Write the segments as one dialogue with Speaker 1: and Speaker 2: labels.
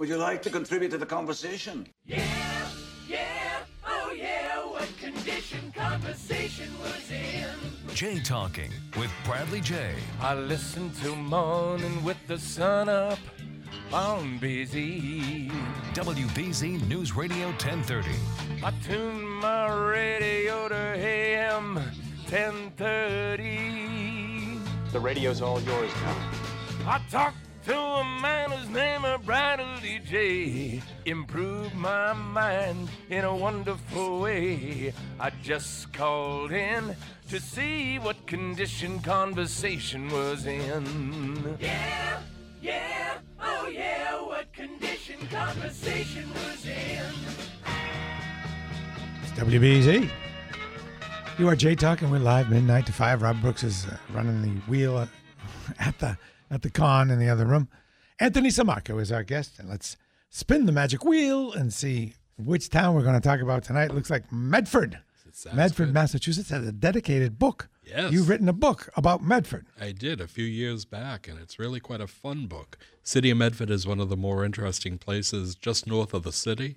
Speaker 1: Would you like to contribute to the conversation?
Speaker 2: Yeah, yeah, oh yeah, what condition conversation was in.
Speaker 3: Jay Talking with Bradley Jay
Speaker 4: I listen to morning with the sun up on BZ.
Speaker 3: WBZ News Radio 1030.
Speaker 4: I tune my radio to AM 1030.
Speaker 5: The radio's all yours now.
Speaker 4: I talked to a man whose name is Bradley Jay Improved my mind in a wonderful way. I just called in to see what condition conversation was in.
Speaker 2: Yeah, yeah, oh yeah, what condition conversation was in.
Speaker 6: It's WBZ. You are Jay talking. We're live midnight to five. Rob Brooks is uh, running the wheel at the at the con in the other room. Anthony Sammarco is our guest, and let's spin the magic wheel and see which town we're going to talk about tonight. Looks like Medford, Medford,
Speaker 7: good.
Speaker 6: Massachusetts, has a dedicated book.
Speaker 7: Yes.
Speaker 6: You've written a book about Medford.
Speaker 7: I did a few years back, and it's really quite a fun book. City of Medford is one of the more interesting places just north of the city.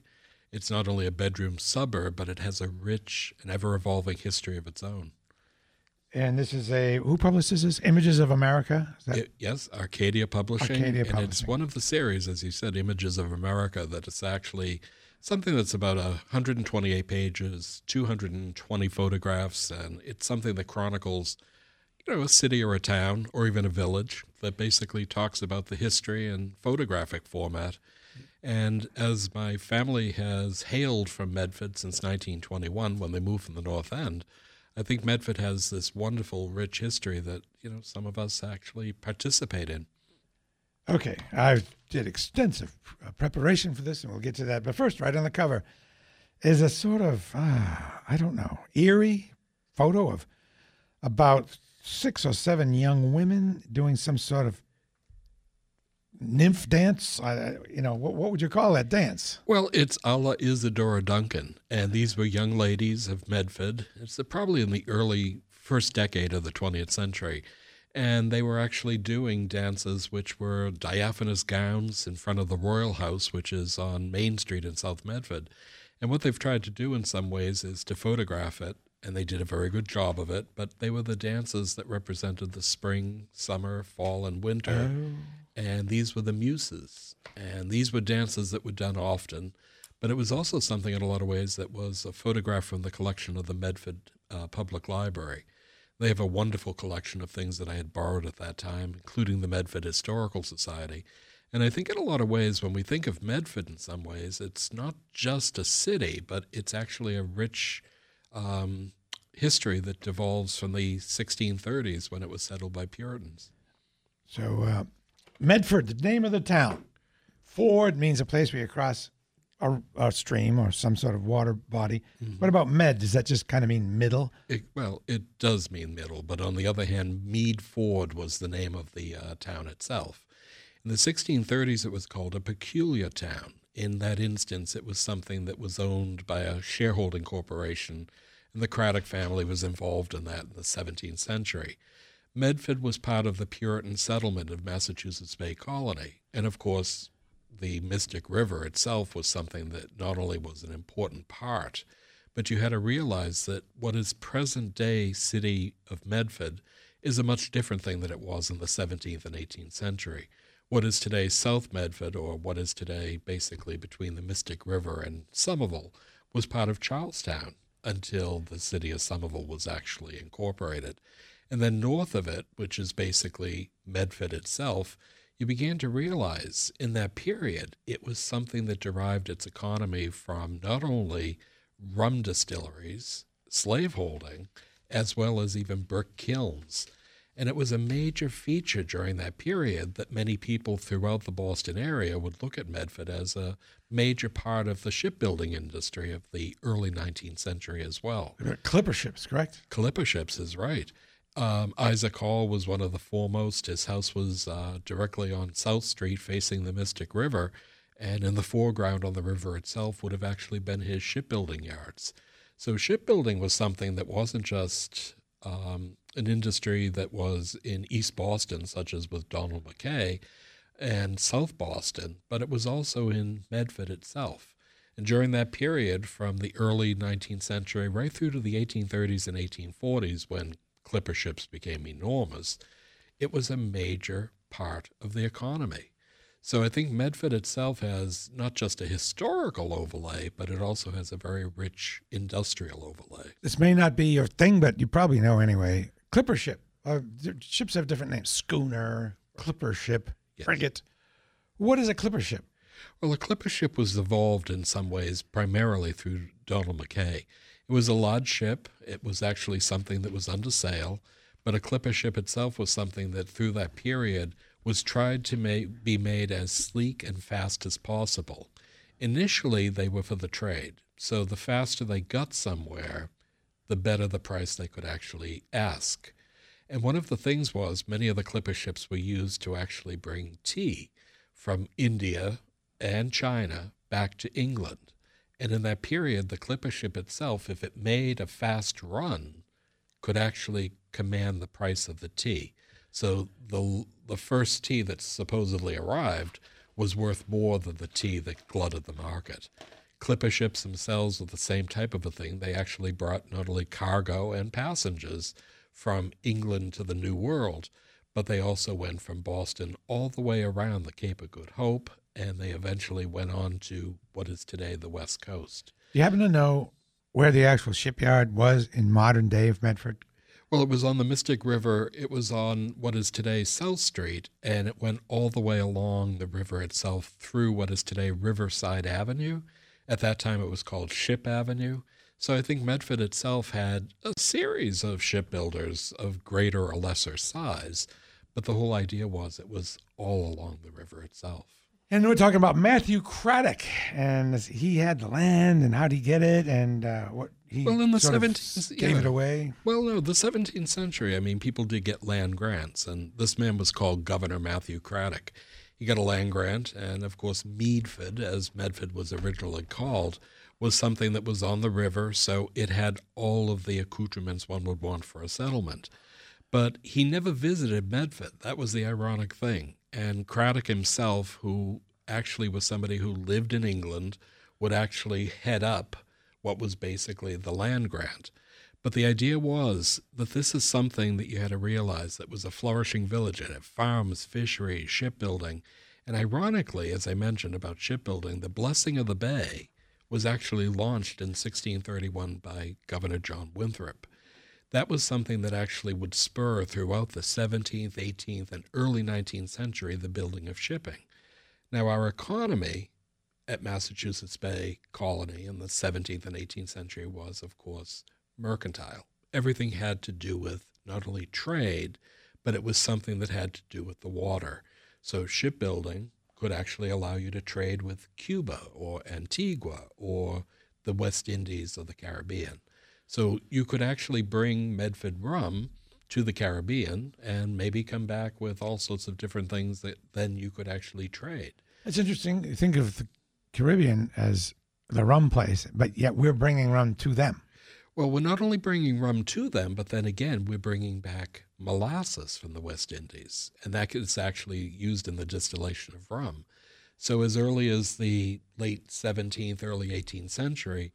Speaker 7: It's not only a bedroom suburb, but it has a rich and ever evolving history of its own.
Speaker 6: And this is a who publishes this? Images of America. Is that-
Speaker 7: It- yes, Arcadia Publishing.
Speaker 6: Arcadia
Speaker 7: and it's one of the series, as you said, Images of America, that it's actually something that's about 128 pages, 220 photographs, and it's something that chronicles, you know, a city or a town or even a village that basically talks about the history in photographic format. And as my family has hailed from Medford since 1921 when they moved from the North End, I think Medford has this wonderful, rich history that, you know, some of us actually participate in.
Speaker 6: Okay, I did extensive uh, preparation for this, and we'll get to that. But first, right on the cover is a sort of, ah, I don't know, eerie photo of about six or seven young women doing some sort of nymph dance. I, you know, what, what would you call that dance?
Speaker 7: Well, it's a la Isadora Duncan, and these were young ladies of Medford. It's probably in the early first decade of the 20th century. And they were actually doing dances which were diaphanous gowns in front of the Royall House, which is on Main Street in South Medford. And what they've tried to do in some ways is to photograph it, and they did a very good job of it. But they were the dances that represented the spring, summer, fall, and winter. Oh. And these were the muses. And these were dances that were done often. But it was also something in a lot of ways that was a photograph from the collection of the Medford uh, Public Library. They have a wonderful collection of things that I had borrowed at that time, including the Medford Historical Society. And I think in a lot of ways, when we think of Medford in some ways, it's not just a city, but it's actually a rich um, history that devolves from the 1630s when it was settled by Puritans.
Speaker 6: So, uh, Medford, the name of the town. Ford means a place where you cross a, a stream or some sort of water body. What about Med? Does that just kind of mean middle?
Speaker 7: It, well, it does mean middle, but on the other hand, Mead Ford was the name of the uh, town itself. In the 1630s, it was called a peculiar town. In that instance, it was something that was owned by a shareholding corporation, and the Craddock family was involved in that in the 17th century. Medford was part of the Puritan settlement of Massachusetts Bay Colony, and of course, the Mystic River itself was something that not only was an important part, but you had to realize that what is present day city of Medford is a much different thing than it was in the 17th and 18th century. What is today South Medford, or what is today basically between the Mystic River and Somerville, was part of Charlestown until the city of Somerville was actually incorporated. And then north of it, which is basically Medford itself, you began to realize in that period it was something that derived its economy from not only rum distilleries, slaveholding, as well as even brick kilns. And it was a major feature during that period that many people throughout the Boston area would look at Medford as a major part of the shipbuilding industry of the early 19th century as well.
Speaker 6: Clipper ships, correct?
Speaker 7: Clipper ships is right. Um, Isaac Hall was one of the foremost. His house was uh, directly on South Street facing the Mystic River, and in the foreground on the river itself would have actually been his shipbuilding yards. So, shipbuilding was something that wasn't just um, an industry that was in East Boston, such as with Donald McKay, and South Boston, but it was also in Medford itself. And during that period, from the early 19th century right through to the 1830s and 1840s, when clipper ships became enormous, it was a major part of the economy. So I think Medford itself has not just a historical overlay, but it also has a very rich industrial overlay.
Speaker 6: This may not be your thing, but you probably know anyway. Clipper ship. Uh, ships have different names. Schooner, clipper ship, yes. frigate. What is a clipper ship?
Speaker 7: Well, a clipper ship was evolved in some ways primarily through Donald McKay. It was a large ship. It was actually something that was under sail, but a clipper ship itself was something that through that period was tried to make, be made as sleek and fast as possible. Initially, they were for the trade, so the faster they got somewhere, the better the price they could actually ask. And one of the things was many of the clipper ships were used to actually bring tea from India and China back to England. And in that period, the clipper ship itself, if it made a fast run, could actually command the price of the tea. So the the first tea that supposedly arrived was worth more than the tea that glutted the market. Clipper ships themselves were the same type of a thing. They actually brought not only cargo and passengers from England to the New World, but they also went from Boston all the way around the Cape of Good Hope, and they eventually went on to what is today the West Coast.
Speaker 6: Do you happen to know where the actual shipyard was in modern day of Medford?
Speaker 7: Well, it was on the Mystic River. It was on what is today South Street, and it went all the way along the river itself through what is today Riverside Avenue. At that time, it was called Ship Avenue. So I think Medford itself had a series of shipbuilders of greater or lesser size, but the whole idea was it was all along the river itself.
Speaker 6: And we're talking about Matthew Craddock, and he had the land, and how did he get it, and uh, what he
Speaker 7: well in the
Speaker 6: seventeenth gave yeah. it away.
Speaker 7: Well, no, the seventeenth century. I mean, people did get land grants, and this man was called Governor Matthew Craddock. He got a land grant, and of course, Meadford, as Medford was originally called, was something that was on the river, so it had all of the accoutrements one would want for a settlement. But he never visited Medford. That was the ironic thing. And Craddock himself, who actually was somebody who lived in England, would actually head up what was basically the land grant. But the idea was that this is something that you had to realize that was a flourishing village. It had farms, fisheries, shipbuilding. And ironically, as I mentioned about shipbuilding, the Blessing of the Bay was actually launched in 1631 by Governor John Winthrop. That was something that actually would spur throughout the 17th, 18th, and early 19th century the building of shipping. Now, our economy at Massachusetts Bay Colony in the 17th and 18th century was, of course, mercantile. Everything had to do with not only trade, but it was something that had to do with the water. So shipbuilding could actually allow you to trade with Cuba or Antigua or the West Indies or the Caribbean. So you could actually bring Medford rum to the Caribbean and maybe come back with all sorts of different things that then you could actually trade.
Speaker 6: It's interesting. You think of the Caribbean as the rum place, but yet we're bringing rum to them.
Speaker 7: Well, we're not only bringing rum to them, but then again, we're bringing back molasses from the West Indies, and that is actually used in the distillation of rum. So, as early as the late 17th, early 18th century,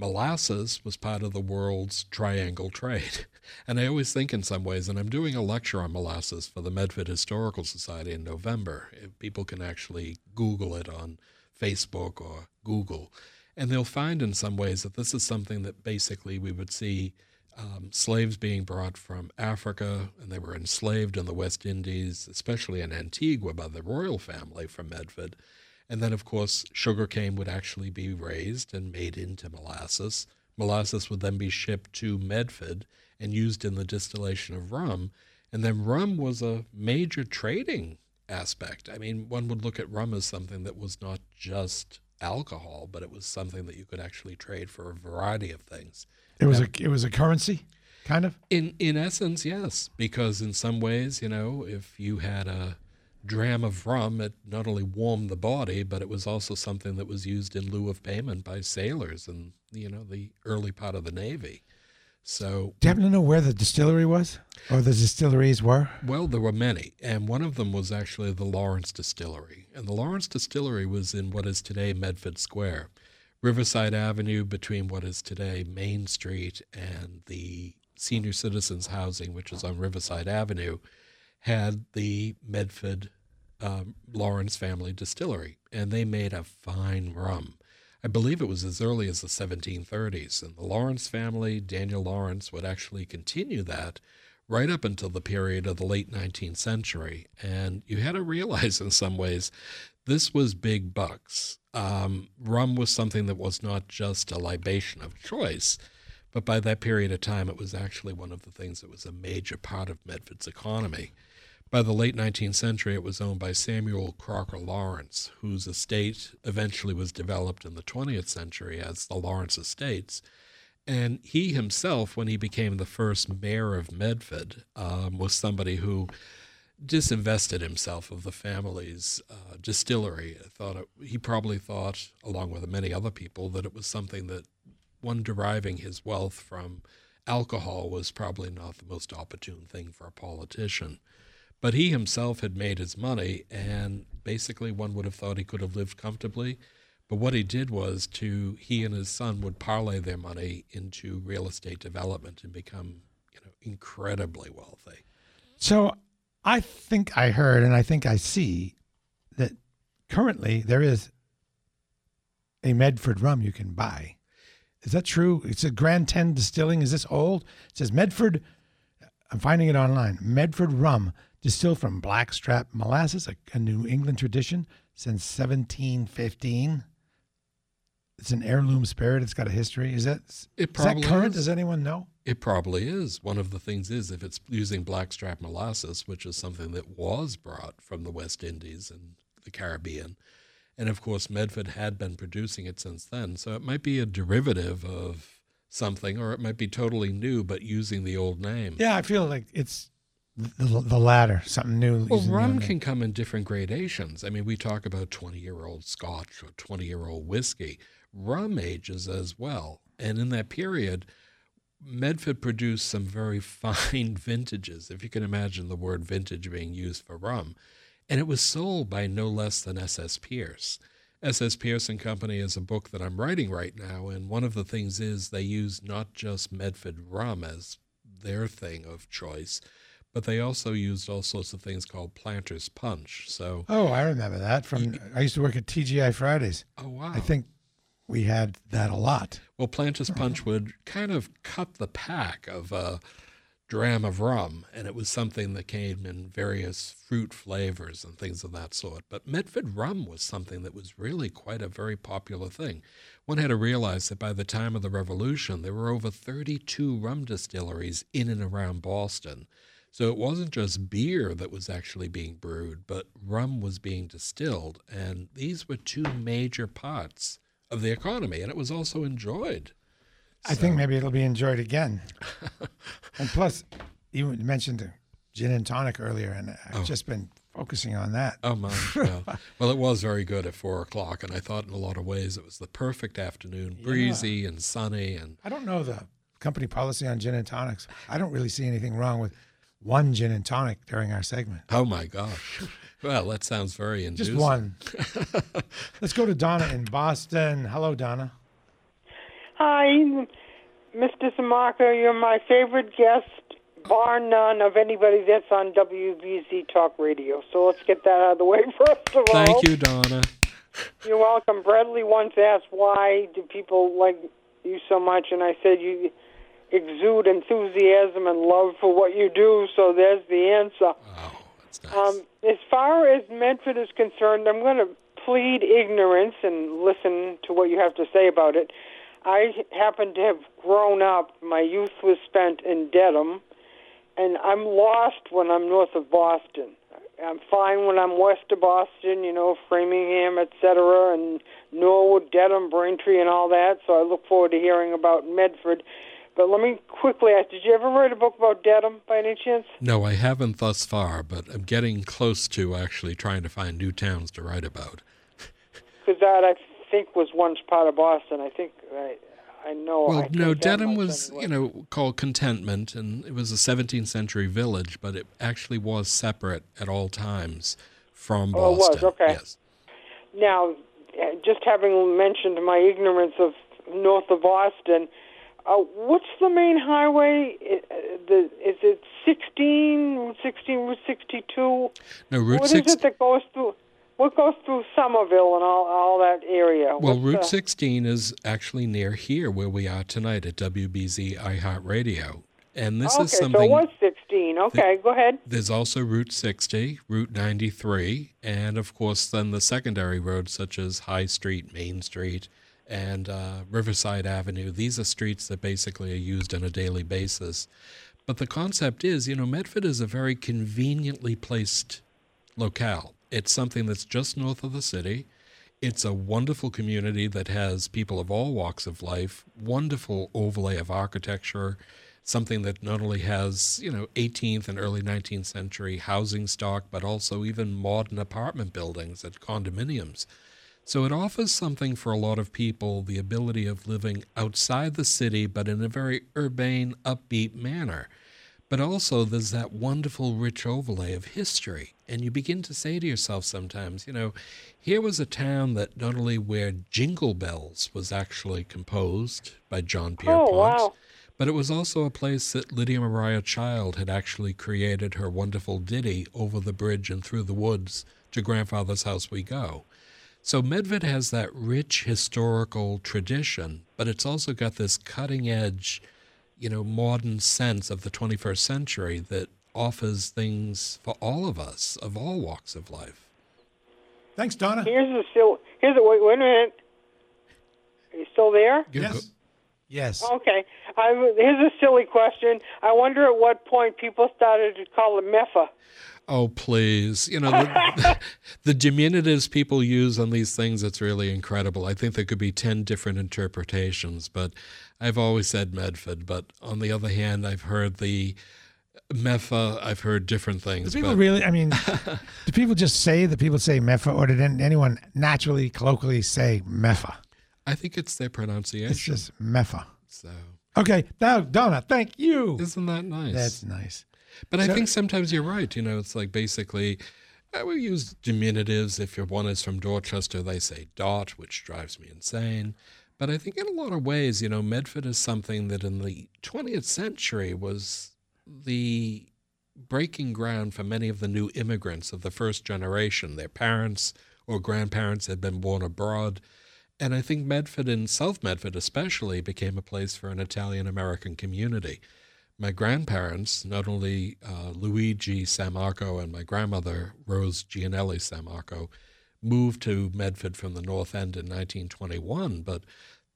Speaker 7: molasses was part of the world's triangle trade. And I always think in some ways, and I'm doing a lecture on molasses for the Medford Historical Society in November. People can actually Google it on Facebook or Google. And they'll find in some ways that this is something that basically we would see um, slaves being brought from Africa and they were enslaved in the West Indies, especially in Antigua by the Royall family from Medford. And then, of course, sugarcane would actually be raised and made into molasses. Molasses would then be shipped to Medford and used in the distillation of rum. And then rum was a major trading aspect. I mean, one would look at rum as something that was not just alcohol, but it was something that you could actually trade for a variety of things.
Speaker 6: It was a it was a currency, kind of.
Speaker 7: In in essence, yes, because in some ways, you know, if you had a dram of rum, it not only warmed the body, but it was also something that was used in lieu of payment by sailors and you know the early part of the navy. So,
Speaker 6: Do you happen to know where the distillery was, or the distilleries were?
Speaker 7: well, there were many, and one of them was actually the Lawrence Distillery, and the Lawrence Distillery was in what is today Medford Square, Riverside Avenue, between what is today Main Street and the senior citizens housing, which is on Riverside Avenue, had the Medford um, Lawrence family distillery, and they made a fine rum. I believe it was as early as the 1730s, and the Lawrence family, Daniel Lawrence, would actually continue that right up until the period of the late 19th century. And you had to realize, in some ways, this was big bucks. Um, rum was something that was not just a libation of choice, but by that period of time, it was actually one of the things that was a major part of Medford's economy. By the late 19th century, it was owned by Samuel Crocker Lawrence, whose estate eventually was developed in the 20th century as the Lawrence Estates. And he himself, when he became the first mayor of Medford, um, was somebody who disinvested himself of the family's uh, distillery. Thought it, he probably thought, along with many other people, that it was something that one deriving his wealth from alcohol was probably not the most opportune thing for a politician. But he himself had made his money, and basically one would have thought he could have lived comfortably. But what he did was to he and his son would parlay their money into real estate development and become, you know, incredibly wealthy.
Speaker 6: So I think I heard and I think I see that currently there is a Medford rum you can buy. Is that true? It's a Grand Ten Distilling. Is this old? It says Medford. I'm finding it online. Medford rum distilled from blackstrap molasses, a, a New England tradition since 1715. It's an heirloom spirit. It's got a history. Is that
Speaker 7: It
Speaker 6: is that
Speaker 7: probably
Speaker 6: current?
Speaker 7: is.
Speaker 6: Does anyone know?
Speaker 7: It probably is. One of the things is if it's using blackstrap molasses, which is something that was brought from the West Indies and the Caribbean. And of course, Medford had been producing it since then. So it might be a derivative of something, or it might be totally new, but using the old name.
Speaker 6: Yeah, I feel like it's the, the latter, something new.
Speaker 7: Well, rum can come in different gradations. I mean, we talk about 20 year old scotch or 20 year old whiskey. Rum ages as well. And in that period, Medford produced some very fine vintages, if you can imagine the word vintage being used for rum. And it was sold by no less than S.S. Pierce. S.S. Pierce and Company is a book that I'm writing right now. And one of the things is they use not just Medford rum as their thing of choice, but they also used all sorts of things called Planter's Punch. So,
Speaker 6: Oh, I remember that from. I used to work at TGI Fridays.
Speaker 7: oh wow!
Speaker 6: I think we had that a lot.
Speaker 7: Well, Planter's Punch would kind of cut the pack of a dram of rum, and it was something that came in various fruit flavors and things of that sort. But Medford rum was something that was really quite a very popular thing. One had to realize that by the time of the Revolution, there were over 32 rum distilleries in and around Boston. So it wasn't just beer that was actually being brewed, but rum was being distilled. And these were two major parts of the economy, and it was also enjoyed.
Speaker 6: I think maybe it'll be enjoyed again. and plus, you mentioned gin and tonic earlier, and I've oh. just been focusing on that.
Speaker 7: Oh my! Well, well, it was very good at four o'clock, and I thought in a lot of ways it was the perfect afternoon, breezy and sunny, and
Speaker 6: I don't know the company policy on gin and tonics. I don't really see anything wrong with one gin and tonic during our segment.
Speaker 7: oh my gosh! Well, that sounds very
Speaker 6: Just one. Let's go to Donna in Boston. Hello, Donna.
Speaker 8: Hi, Mr. Sammarco. You're my favorite guest, bar none, of anybody that's on WBZ Talk Radio. So let's get that out of the way first of all.
Speaker 7: Thank you, Donna.
Speaker 8: You're welcome. Bradley once asked, why do people like you so much? And I said, you exude enthusiasm and love for what you do, so there's the answer.
Speaker 7: Oh, that's nice.
Speaker 8: Um, as far as Medford is concerned, I'm going to plead ignorance and listen to what you have to say about it. I happen to have grown up. My youth was spent in Dedham, and I'm lost when I'm north of Boston. I'm fine when I'm west of Boston, you know, Framingham, etc., and Norwood, Dedham, Braintree, and all that. So I look forward to hearing about Medford. But let me quickly ask: Did you ever write a book about Dedham, by any chance?
Speaker 7: No, I haven't thus far, but I'm getting close to actually trying to find new towns to write about.
Speaker 8: Because that I think was once part of Boston. I think I, I know.
Speaker 7: Well,
Speaker 8: I
Speaker 7: no, Dedham was, you know, called Contentment, and it was a 17th century village, but it actually was separate at all times from
Speaker 8: Oh, it was,
Speaker 7: Boston.
Speaker 8: okay.
Speaker 7: Yes.
Speaker 8: Now, uh, just having mentioned my ignorance of north of Boston, uh, what's the main highway? Uh, the, is it 16, Route 16, Route 62?
Speaker 7: No, Route 16.
Speaker 8: What is it that goes through? What goes through Somerville and all, all that area?
Speaker 7: Well,
Speaker 8: What's
Speaker 7: Route
Speaker 8: the-
Speaker 7: 16 is actually near here where we are tonight at WBZ iHeartRadio. And this
Speaker 8: okay,
Speaker 7: is
Speaker 8: so it
Speaker 7: something.
Speaker 8: was 16. Okay, go ahead.
Speaker 7: There's also Route 60, Route 93, and of course, then the secondary roads such as High Street, Main Street, and uh, Riverside Avenue. These are streets that basically are used on a daily basis. But the concept is, you know, Medford is a very conveniently placed locale. It's something that's just north of the city. It's a wonderful community that has people of all walks of life, wonderful overlay of architecture, something that not only has, you know, 18th and early 19th century housing stock, but also even modern apartment buildings and condominiums. So it offers something for a lot of people the ability of living outside the city, but in a very urbane, upbeat manner. But also, there's that wonderful, rich overlay of history. And you begin to say to yourself sometimes, you know, here was a town that not only where Jingle Bells was actually composed by John Pierre
Speaker 8: Oh, wow.
Speaker 7: but it was also a place that Lydia Maria Child had actually created her wonderful ditty over the bridge and through the woods to Grandfather's House We Go. So Medford has that rich historical tradition, but it's also got this cutting edge, you know, modern sense of the 21st century that offers things for all of us of all walks of life.
Speaker 6: Thanks, Donna.
Speaker 8: Here's a still. Here's a wait. Wait a minute. Are you still there?
Speaker 6: Yes. Yes.
Speaker 8: Okay. I, here's a silly question. I wonder at what point people started to call it Meffa.
Speaker 7: Oh, please. You know, the, the diminutives people use on these things, it's really incredible. I think there could be 10 different interpretations, but I've always said Medford. But on the other hand, I've heard the Mepha, I've heard different things.
Speaker 6: Do people
Speaker 7: but
Speaker 6: really? I mean, do people just say that people say Mepha, or did anyone naturally, colloquially say Mepha?
Speaker 7: I think it's their pronunciation.
Speaker 6: It's just Mepha.
Speaker 7: So,
Speaker 6: Okay, now Donna, thank you.
Speaker 7: isn't that nice?
Speaker 6: That's nice.
Speaker 7: But I
Speaker 6: So-
Speaker 7: think sometimes you're right. You know, it's like basically, uh, we use diminutives. If your one is from Dorchester, they say dot, which drives me insane. But I think in a lot of ways, you know, Medford is something that in the 20th century was the breaking ground for many of the new immigrants of the first generation. Their parents or grandparents had been born abroad. And I think Medford and South Medford especially became a place for an Italian American community. My grandparents, not only uh, Luigi Sammarco and my grandmother Rose Gianelli Sammarco, moved to Medford from the North End in 1921, but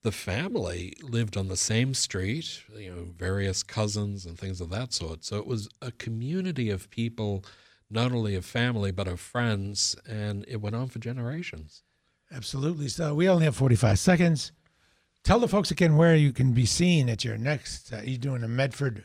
Speaker 7: the family lived on the same street, you know, various cousins and things of that sort. So it was a community of people, not only of family, but of friends, and it went on for generations.
Speaker 6: Absolutely. So we only have 45 seconds. Tell the folks again where you can be seen at your next. Uh, you're doing a Medford.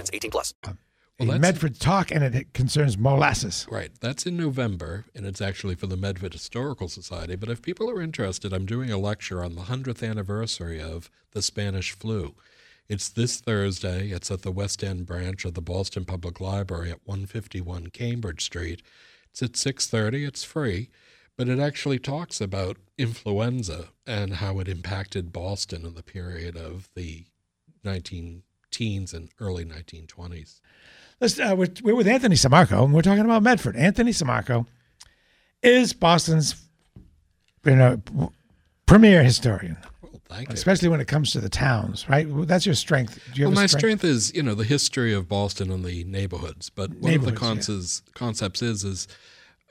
Speaker 9: 18 plus.
Speaker 6: a
Speaker 7: that's-
Speaker 6: Medford talk, and it concerns molasses.
Speaker 7: Right. That's in November, and it's actually for the Medford Historical Society. But if people are interested, I'm doing a lecture on the 100th anniversary of the Spanish flu. It's this Thursday. It's at the West End branch of the Boston Public Library at 151 Cambridge Street. It's at 6:30. It's free, but it actually talks about influenza and how it impacted Boston in the period of the 19 teens and early 1920s.
Speaker 6: Let's, uh, we're, we're with Anthony Sammarco, and we're talking about Medford. Anthony Sammarco is Boston's you know, premier historian.
Speaker 7: Thank you.
Speaker 6: Especially when it comes to the towns, right? That's your strength. Do you
Speaker 7: well, my strength is, you know, the history of Boston and the neighborhoods. But one of the
Speaker 6: Neighborhoods,
Speaker 7: concepts, concepts is, is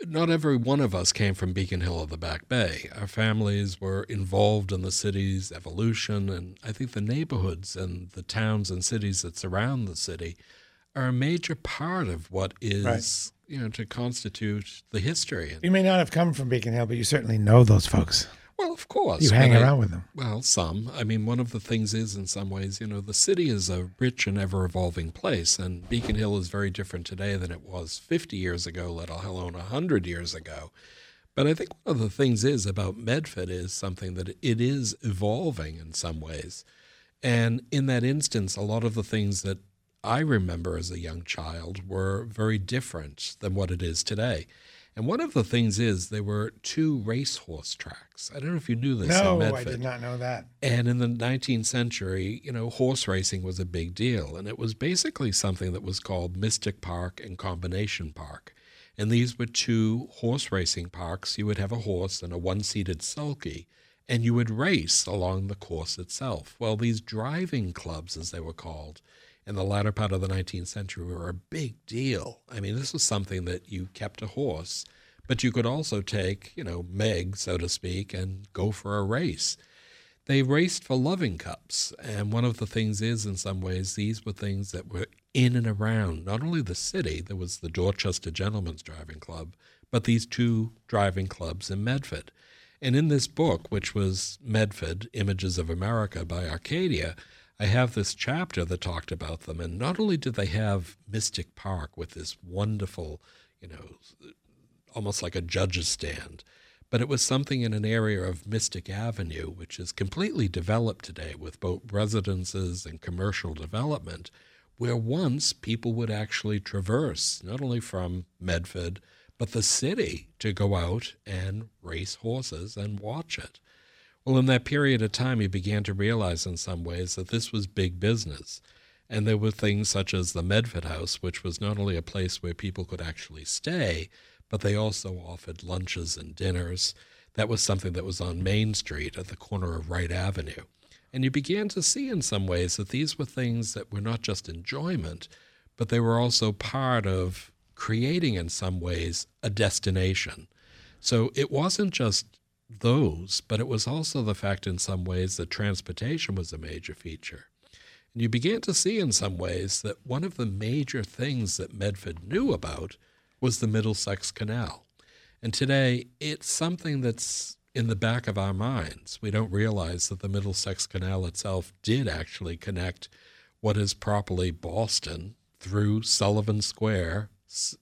Speaker 7: not every one of us came from Beacon Hill or the Back Bay. Our families were involved in the city's evolution, and I think the neighborhoods and the towns and cities that surround the city are a major part of what is,
Speaker 6: Right.
Speaker 7: you know, to constitute the history.
Speaker 6: You may not have come from Beacon Hill, but you certainly know those folks.
Speaker 7: Well, of course.
Speaker 6: You hang
Speaker 7: but I-
Speaker 6: around with them.
Speaker 7: Well, some. I mean, one of the things is, in some ways, you know, the city is a rich and ever evolving place, and Beacon Hill is very different today than it was 50 years ago, let alone 100 years ago. But I think one of the things is about Medford is something that it is evolving in some ways. And in that instance, a lot of the things that I remember as a young child were very different than what it is today. And one of the things is there were two racehorse tracks. I don't know if you knew this
Speaker 6: No. I did not know that.
Speaker 7: And in the 19th century, you know, horse racing was a big deal. And it was basically something that was called Mystic Park and Combination Park. And these were two horse racing parks. You would have a horse and a one seated sulky, and you would race along the course itself. Well, these driving clubs, as they were called, in the latter part of the 19th century were a big deal. I mean, this was something that you kept a horse, but you could also take, you know, Meg, so to speak, and go for a race. They raced for loving cups. And one of the things is, in some ways, these were things that were in and around not only the city, there was the Dorchester Gentlemen's Driving Club, but these two driving clubs in Medford. And in this book, which was Medford Images of America by Arcadia, I have this chapter that talked about them. And not only did they have Mystic Park with this wonderful, you know, almost like a judge's stand, but it was something in an area of Mystic Avenue, which is completely developed today with both residences and commercial development, where once people would actually traverse not only from Medford, but the city to go out and race horses and watch it. Well, in that period of time, he began to realize in some ways that this was big business. And there were things such as the Medford House, which was not only a place where people could actually stay, but they also offered lunches and dinners. That was something that was on Main Street at the corner of Wright Avenue. And you began to see in some ways that these were things that were not just enjoyment, but they were also part of creating, in some ways, a destination. So it wasn't just those, but it was also the fact, in some ways, that transportation was a major feature. And you began to see, in some ways, that one of the major things that Medford knew about was the Middlesex Canal. And today, it's something that's in the back of our minds. We don't realize that the Middlesex Canal itself did actually connect what is properly Boston through Sullivan Square,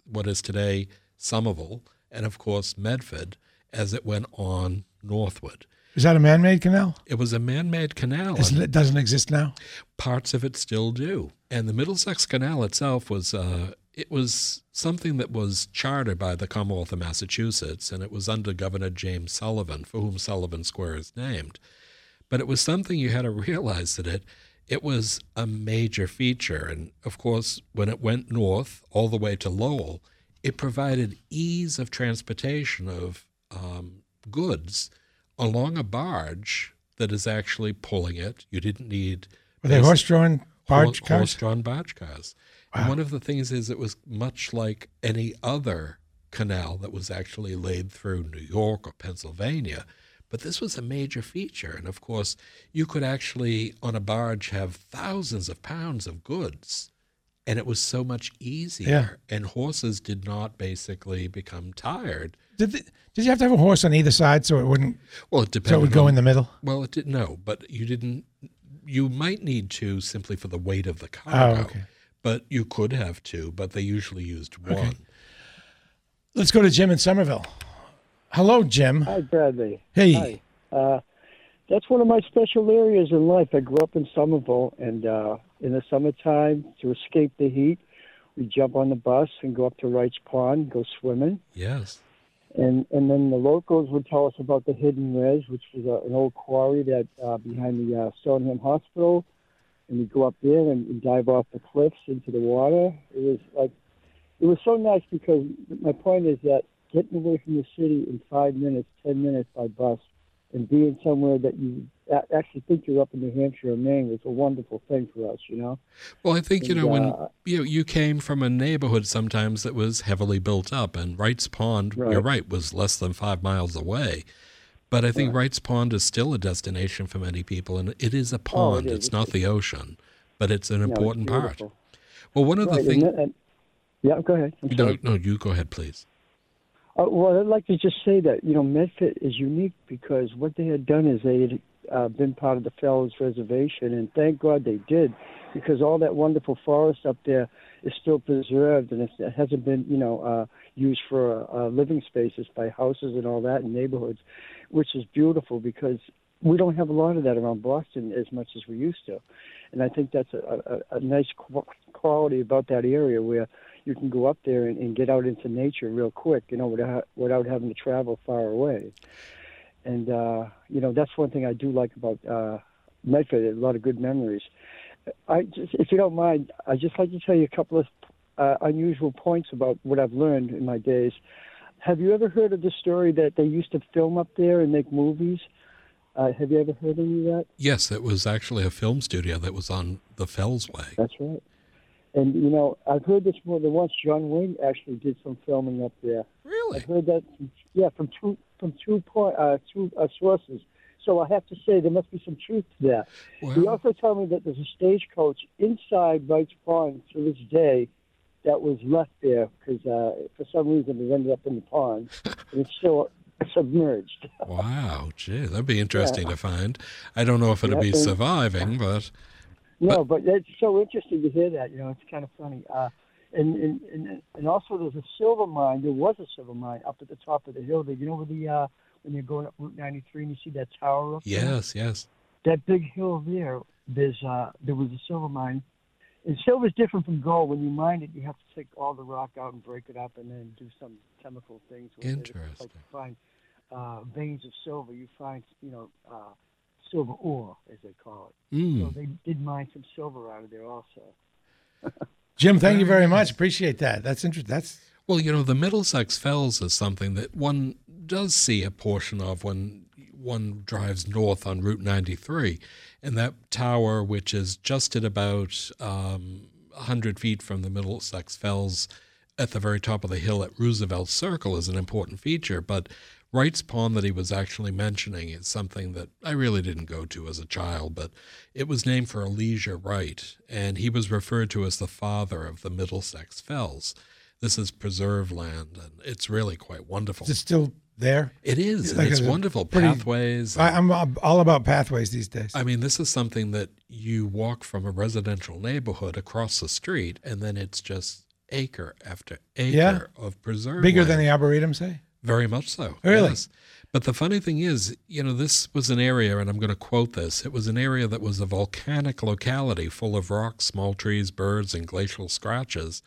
Speaker 7: what is today Somerville, and of course Medford, as it went on northward.
Speaker 6: Is that a man-made canal?
Speaker 7: It was a man made canal.
Speaker 6: Isn't it doesn't exist now?
Speaker 7: Parts of it still do. And the Middlesex Canal itself was uh, it was something that was chartered by the Commonwealth of Massachusetts, and it was under Governor James Sullivan, for whom Sullivan Square is named. But it was something you had to realize that it it was a major feature. And of course, when it went north all the way to Lowell, it provided ease of transportation of um, goods along a barge that is actually pulling it. You didn't need
Speaker 6: Were they horse-drawn barge cars?
Speaker 7: Horse-drawn barge cars. And one of the things is it was much like any other canal that was actually laid through New York or Pennsylvania. But this was a major feature. And of course, you could actually, on a barge, have thousands of pounds of goods. And it was so much easier. And horses did not basically become tired.
Speaker 6: Did, they, did you have to have a horse on either side so it wouldn't?
Speaker 7: Well, it
Speaker 6: depends.
Speaker 7: So
Speaker 6: it would go
Speaker 7: on-
Speaker 6: in the middle.
Speaker 7: Well, it didn't. No, but you didn't. You might need to simply for the weight of the cargo.
Speaker 6: Oh, okay.
Speaker 7: But you could have two, but they usually used one.
Speaker 6: Let's go to Jim in Somerville. Hello, Jim.
Speaker 10: Hi, Bradley.
Speaker 6: Hey.
Speaker 10: Hi. Uh, that's one of my special areas in life. I grew up in Somerville, and uh, in the summertime, to escape the heat, we jump on the bus and go up to Wright's Pond, go swimming.
Speaker 7: Yes.
Speaker 10: And and then the locals would tell us about the Hidden Res, which was a, an old quarry that uh, behind the uh, Stoneham Hospital. and we'd go up there and, and dive off the cliffs into the water. It was like it was so nice because my point is that getting away from the city in five minutes, ten minutes by bus, and being somewhere that you actually think you're up in New Hampshire or Maine was a wonderful thing for us. You know.
Speaker 7: Well, I think you
Speaker 10: And,
Speaker 7: know when
Speaker 10: uh,
Speaker 7: you you came from a neighborhood sometimes that was heavily built up, and Wrights Pond, you're
Speaker 10: Right.
Speaker 7: right, was less than five miles away. But I think Wrights Pond is still a destination for many people, and it is a pond.
Speaker 10: Oh, is.
Speaker 7: It's not the ocean, but it's an
Speaker 10: No, it's
Speaker 7: important part. Well, one of
Speaker 10: Right,
Speaker 7: the things.
Speaker 10: yeah, go ahead.
Speaker 7: No, no, you go ahead, please.
Speaker 10: Uh, well, I'd like to just say that you know Medford is unique because what they had done is they had uh, been part of the Fells Reservation, and thank God they did, because all that wonderful forest up there is still preserved, and it hasn't been you know uh, used for uh, living spaces by houses and all that in neighborhoods, which is beautiful because we don't have a lot of that around Boston as much as we used to, and I think that's a, a, a nice qu- quality about that area where you can go up there and, and get out into nature real quick, you know, without without having to travel far away. And uh, you know, that's one thing I do like about uh, Medford. A lot of good memories. I just, if you don't mind, I would just like to tell you a couple of uh, unusual points about what I've learned in my days. Have you ever heard of the story that they used to film up there and make movies? Uh, have you ever heard any of that?
Speaker 7: Yes, it was actually a film studio that was on the Fells Way.
Speaker 10: That's right. And you know, I've heard this more than once. John Wayne actually did some filming up there.
Speaker 7: Really?
Speaker 10: I've heard that. From, yeah, from two from two point uh, two uh, sources. So I have to say there must be some truth to that. He also told me that there's a stagecoach inside Wrights Pond to this day that was left there because uh, for some reason it ended up in the pond and it's still submerged.
Speaker 7: Wow, gee, that'd be interesting to find. I don't know if it'll
Speaker 10: Yeah,
Speaker 7: be surviving, but
Speaker 10: No, but it's so interesting to hear that. You know, it's kind of funny. Uh, and, and and and also, there's a silver mine. There was a silver mine up at the top of the hill. There, you know, where the uh, when you're going up Route 93 and you see that tower up there?
Speaker 7: yes, yes.
Speaker 10: That big hill there. There's uh, there was a silver mine. And silver's different from gold. When you mine it, you have to take all the rock out and break it up, and then do some chemical things with it. Like
Speaker 7: Interesting.
Speaker 10: you find uh, veins of silver. You find, you know, uh, silver ore, as they call it.
Speaker 6: Mm.
Speaker 10: So they did mine some silver out of there also.
Speaker 6: Jim, thank you very much. Appreciate that. That's interesting. That's
Speaker 7: Well, you know, the Middlesex Fells is something that one does see a portion of when one drives north on Route 93. And that tower, which is just at about um, 100 feet from the Middlesex Fells at the very top of the hill at Roosevelt Circle, is an important feature. But Wright's Pond that he was actually mentioning is something that I really didn't go to as a child, but it was named for Elijah Wright, and he was referred to as the father of the Middlesex Fells. This is preserved land, and it's really quite wonderful.
Speaker 6: is it still there?
Speaker 7: It is.
Speaker 6: Like
Speaker 7: it's wonderful.
Speaker 6: pretty-
Speaker 7: Pathways.
Speaker 6: I, I'm all about pathways these days.
Speaker 7: I mean, this is something that you walk from a residential neighborhood across the street, and then it's just acre after acre
Speaker 6: Yeah.
Speaker 7: of preserved
Speaker 6: Bigger
Speaker 7: land.
Speaker 6: than the Arboretum, say?
Speaker 7: Very much so.
Speaker 6: Really?
Speaker 7: yes. But the funny thing is, you know, this was an area, and I'm going to quote this it was an area that was a volcanic locality full of rocks, small trees, birds, and glacial scratches,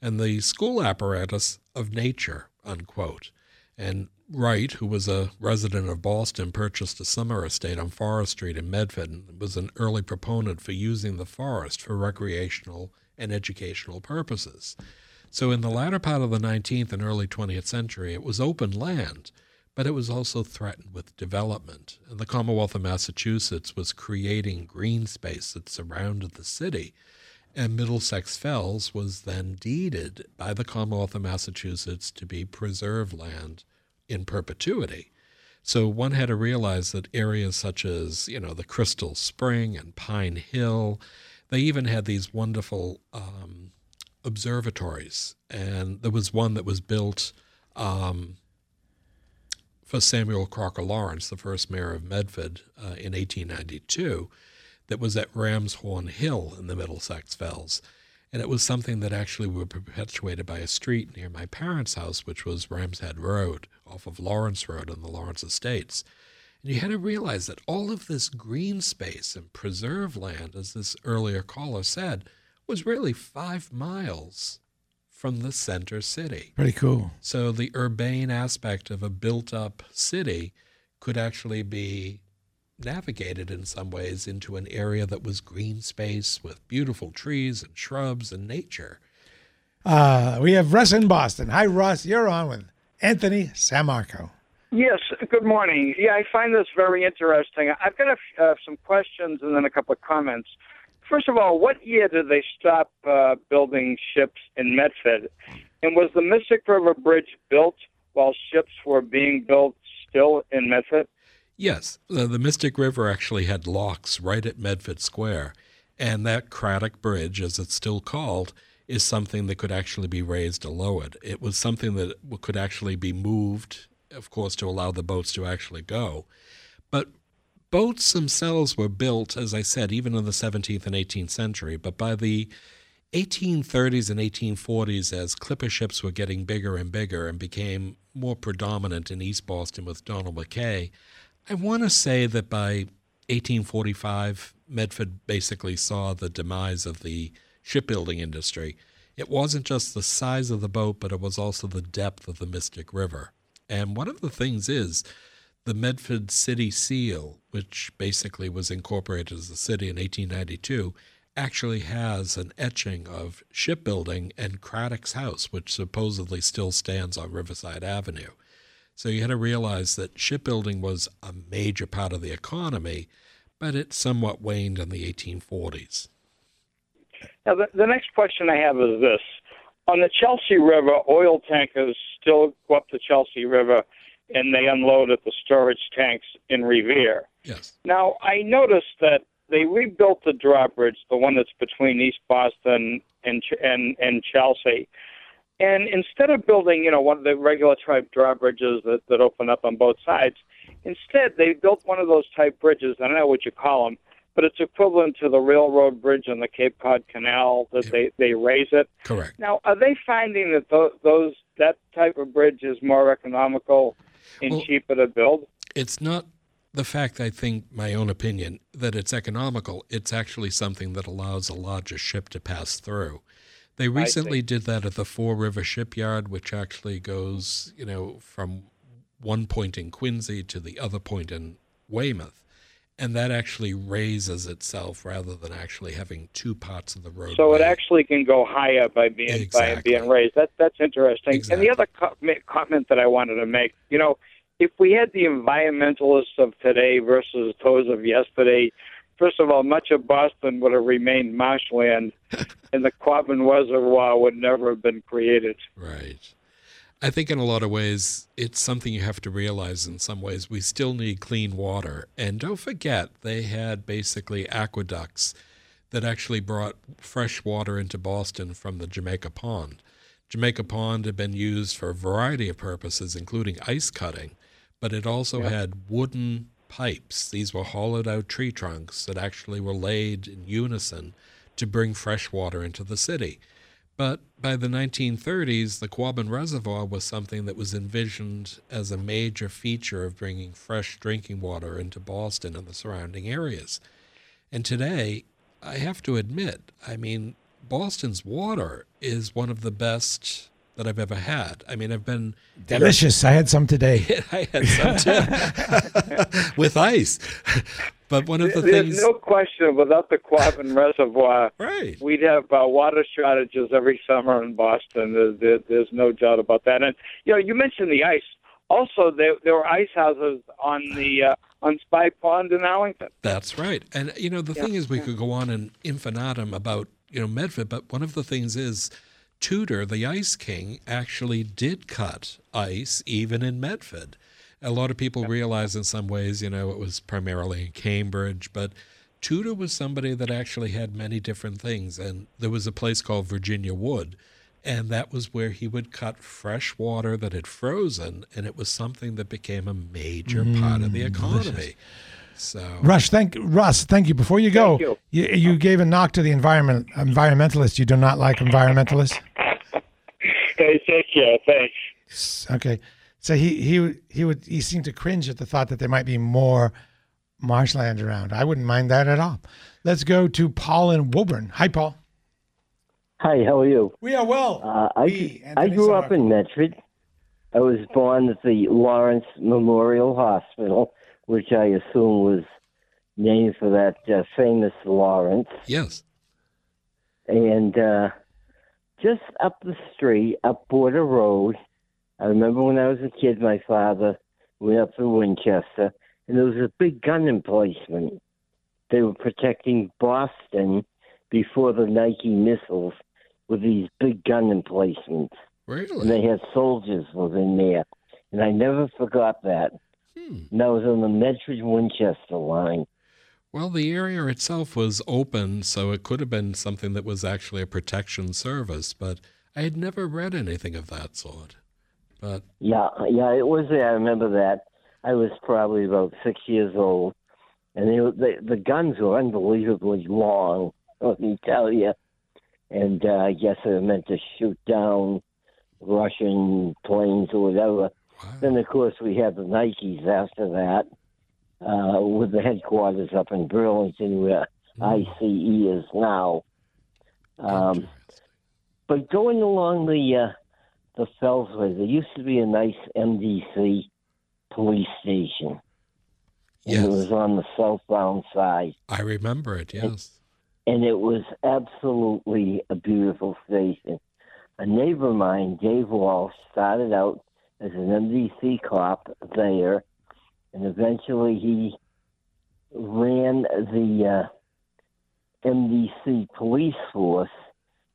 Speaker 7: and the school apparatus of nature, unquote. And Wright, who was a resident of Boston, purchased a summer estate on Forest Street in Medford and was an early proponent for using the forest for recreational and educational purposes. So, in the latter part of the 19th and early 20th century, it was open land, but it was also threatened with development. And the Commonwealth of Massachusetts was creating green space that surrounded the city. And Middlesex Fells was then deeded by the Commonwealth of Massachusetts to be preserved land in perpetuity. So one had to realize that areas such as, you know, the Crystal Spring and Pine Hill, they even had these wonderful um, observatories. And there was one that was built um, for Samuel Crocker Lawrence, the first mayor of Medford, uh, in 1892, that was at Ramshorn Hill in the Middlesex Fells. And it was something that actually was perpetuated by a street near my parents' house, which was Ramshead Road, off of Lawrence Road in the Lawrence Estates. And you had to realize that all of this green space and preserve land, as this earlier caller said, was really five miles from the center city.
Speaker 6: Pretty cool.
Speaker 7: So the urbane aspect of a built up city could actually be navigated in some ways into an area that was green space with beautiful trees and shrubs and nature.
Speaker 6: Uh, we have Russ in Boston. Hi, Russ. You're on with Anthony Sammarco.
Speaker 11: Yes, good morning. Yeah, I find this very interesting. I've got a, uh, some questions and then a couple of comments. First of all, what year did they stop uh, building ships in Medford? And was the Mystic River Bridge built while ships were being built still in Medford?
Speaker 7: Yes, the, the Mystic River actually had locks right at Medford Square, and that Craddock Bridge, as it's still called, is something that could actually be raised or lowered. It was something that could actually be moved, of course, to allow the boats to actually go. But boats themselves were built, as I said, even in the 17th and 18th century. But by the 1830s and 1840s, as clipper ships were getting bigger and bigger and became more predominant in East Boston with Donald McKay, I want to say that by 1845, Medford basically saw the demise of the shipbuilding industry. It wasn't just the size of the boat, but it was also the depth of the Mystic River. And one of the things is the Medford City Seal, which basically was incorporated as a city in 1892, actually has an etching of shipbuilding and Craddock's house, which supposedly still stands on Riverside Avenue. So you had to realize that shipbuilding was a major part of the economy, but it somewhat waned in the 1840s.
Speaker 11: Now, the, the next question I have is this. On the Chelsea River, oil tankers still go up the Chelsea River and they unload at the storage tanks in Revere.
Speaker 7: Yes.
Speaker 11: Now, I noticed that they rebuilt the drawbridge, the one that's between East Boston and and and Chelsea. And instead of building, you know, one of the regular type drawbridges that, that open up on both sides, instead they built one of those type bridges. I don't know what you call them, but it's equivalent to the railroad bridge on the Cape Cod Canal that they they raise it.
Speaker 7: Correct.
Speaker 11: Now, are they finding that those, those that type of bridge is more economical and
Speaker 7: Well-
Speaker 11: cheaper to build?
Speaker 7: It's not the fact, I think, my own opinion, that it's economical. It's actually something that allows a larger ship to pass through. They recently did that at the Fore River Shipyard, which actually goes, you know, from one point in Quincy to the other point in Weymouth. And that actually raises itself rather than actually having two parts of the road.
Speaker 11: So it actually can go higher by being by being raised. That that's interesting. And the other co- comment that I wanted to make, you know, if we had the environmentalists of today versus those of yesterday, first of all, much of Boston would have remained marshland, and the Quabbin Reservoir would never have been created.
Speaker 7: Right. I think in a lot of ways, it's something you have to realize in some ways. We still need clean water. And don't forget, they had basically aqueducts that actually brought fresh water into Boston from the Jamaica Pond. Jamaica Pond had been used for a variety of purposes, including ice cutting, but it also
Speaker 12: Yeah.
Speaker 7: had wooden pipes. These were hollowed out tree trunks that actually were laid in unison to bring fresh water into the city. But by the 1930s, the Quabbin Reservoir was something that was envisioned as a major feature of bringing fresh drinking water into Boston and the surrounding areas. And today, I have to admit, I mean, Boston's water is one of the best that I've ever had. I mean, I've been
Speaker 6: Delicious. I had some today.
Speaker 7: I had some too, with ice. But one of the things
Speaker 11: There's
Speaker 7: things,
Speaker 11: no question, without the Quabbin Reservoir,
Speaker 7: right.
Speaker 11: we'd have uh, water shortages every summer in Boston. There, there, there's no doubt about that. And you know, you mentioned the ice. Also, there, there were ice houses on the uh, on Spy Pond in Arlington.
Speaker 7: That's right. And you know, the thing is, we could go on in infinitum about you know Medford, but one of the things is Tudor, the Ice King, actually did cut ice even in Medford. A lot of people realize in some ways, you know, it was primarily in Cambridge, but Tudor was somebody that actually had many different things. And there was a place called Virginia Wood, and that was where he would cut fresh water that had frozen, and it was something that became a major part of the
Speaker 6: Mm,
Speaker 7: economy.
Speaker 6: delicious.
Speaker 7: So
Speaker 6: Rush, thank Russ, thank you. Before you go,
Speaker 11: you.
Speaker 6: you, you gave a knock to the environment environmentalists. You do not like environmentalists.
Speaker 11: Hey, take care. Thanks.
Speaker 6: Okay, so he he he would he seemed to cringe at the thought that there might be more marshland around. I wouldn't mind that at all. Let's go to Paul in Woburn. Hi, Paul.
Speaker 12: Hi, how are you?
Speaker 6: We are well.
Speaker 12: Uh, I I grew up in Medford. I was born at the Lawrence Memorial Hospital, which I assume was named for that uh, famous Lawrence.
Speaker 7: Yes.
Speaker 12: And uh, just up the street, up Border Road, I remember when I was a kid, my father went up to Winchester, and there was a big gun emplacement. They were protecting Boston before the Nike missiles with these big gun emplacements.
Speaker 7: Really?
Speaker 12: And they had soldiers within there. And I never forgot that.
Speaker 7: Hmm.
Speaker 12: And that was on the Medford Winchester line.
Speaker 7: Well, the area itself was open, so it could have been something that was actually a protection service, but I had never read anything of that sort. But
Speaker 12: Yeah, yeah, it was there. I remember that. I was probably about six years old, and they, were- the the guns were unbelievably long. Let me tell you. And uh, I guess they were meant to shoot down Russian planes or whatever. Then of course we had the Nikes after that, uh, with the headquarters up in Burlington, where ICE is now. Um, but going along the uh, the Fellsway, there used to be a nice MDC police station. And it was on the southbound side.
Speaker 7: I remember it, yes.
Speaker 12: And it was absolutely a beautiful station. A neighbor of mine, Dave Walsh, started out as an MDC cop there, and eventually he ran the uh, MDC police force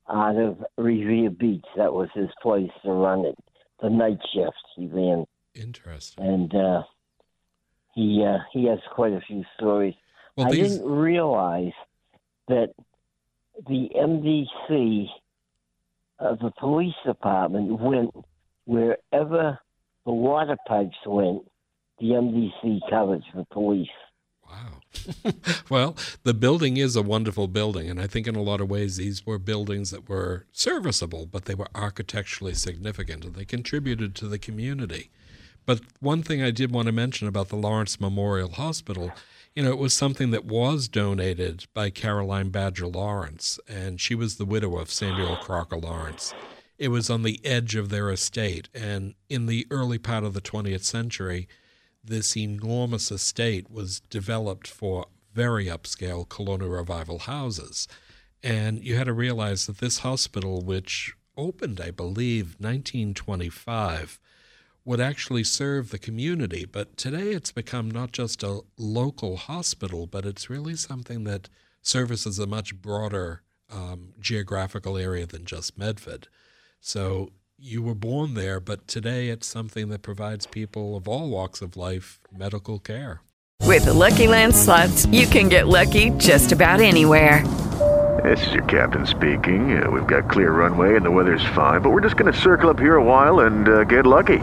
Speaker 12: out of Revere Beach. That was his place to run it. The night shift he ran.
Speaker 7: Interesting.
Speaker 12: And uh, he uh, he has quite a few stories.
Speaker 7: Well,
Speaker 12: I
Speaker 7: these-
Speaker 12: didn't realize that the MDC, uh, the police department, went wherever the water pipes went. The MDC covers for police. Wow.
Speaker 7: well, the building is a wonderful building, and I think in a lot of ways these were buildings that were serviceable, but they were architecturally significant and they contributed to the community. But one thing I did want to mention about the Lawrence Memorial Hospital, you know, it was something that was donated by Caroline Badger Lawrence, and she was the widow of Samuel Crocker Lawrence. It was on the edge of their estate, and in the early part of the 20th century, this enormous estate was developed for very upscale colonial revival houses. And you had to realize that this hospital, which opened, I believe, 1925, would actually serve the community. But today it's become not just a local hospital, but it's really something that services a much broader um, geographical area than just Medford. So you were born there, but today it's something that provides people of all walks of life medical care.
Speaker 13: With the Lucky Land slots, you can get lucky just about anywhere.
Speaker 14: This is your captain speaking. Uh, we've got clear runway and the weather's fine, but we're just going to circle up here a while and uh, get lucky.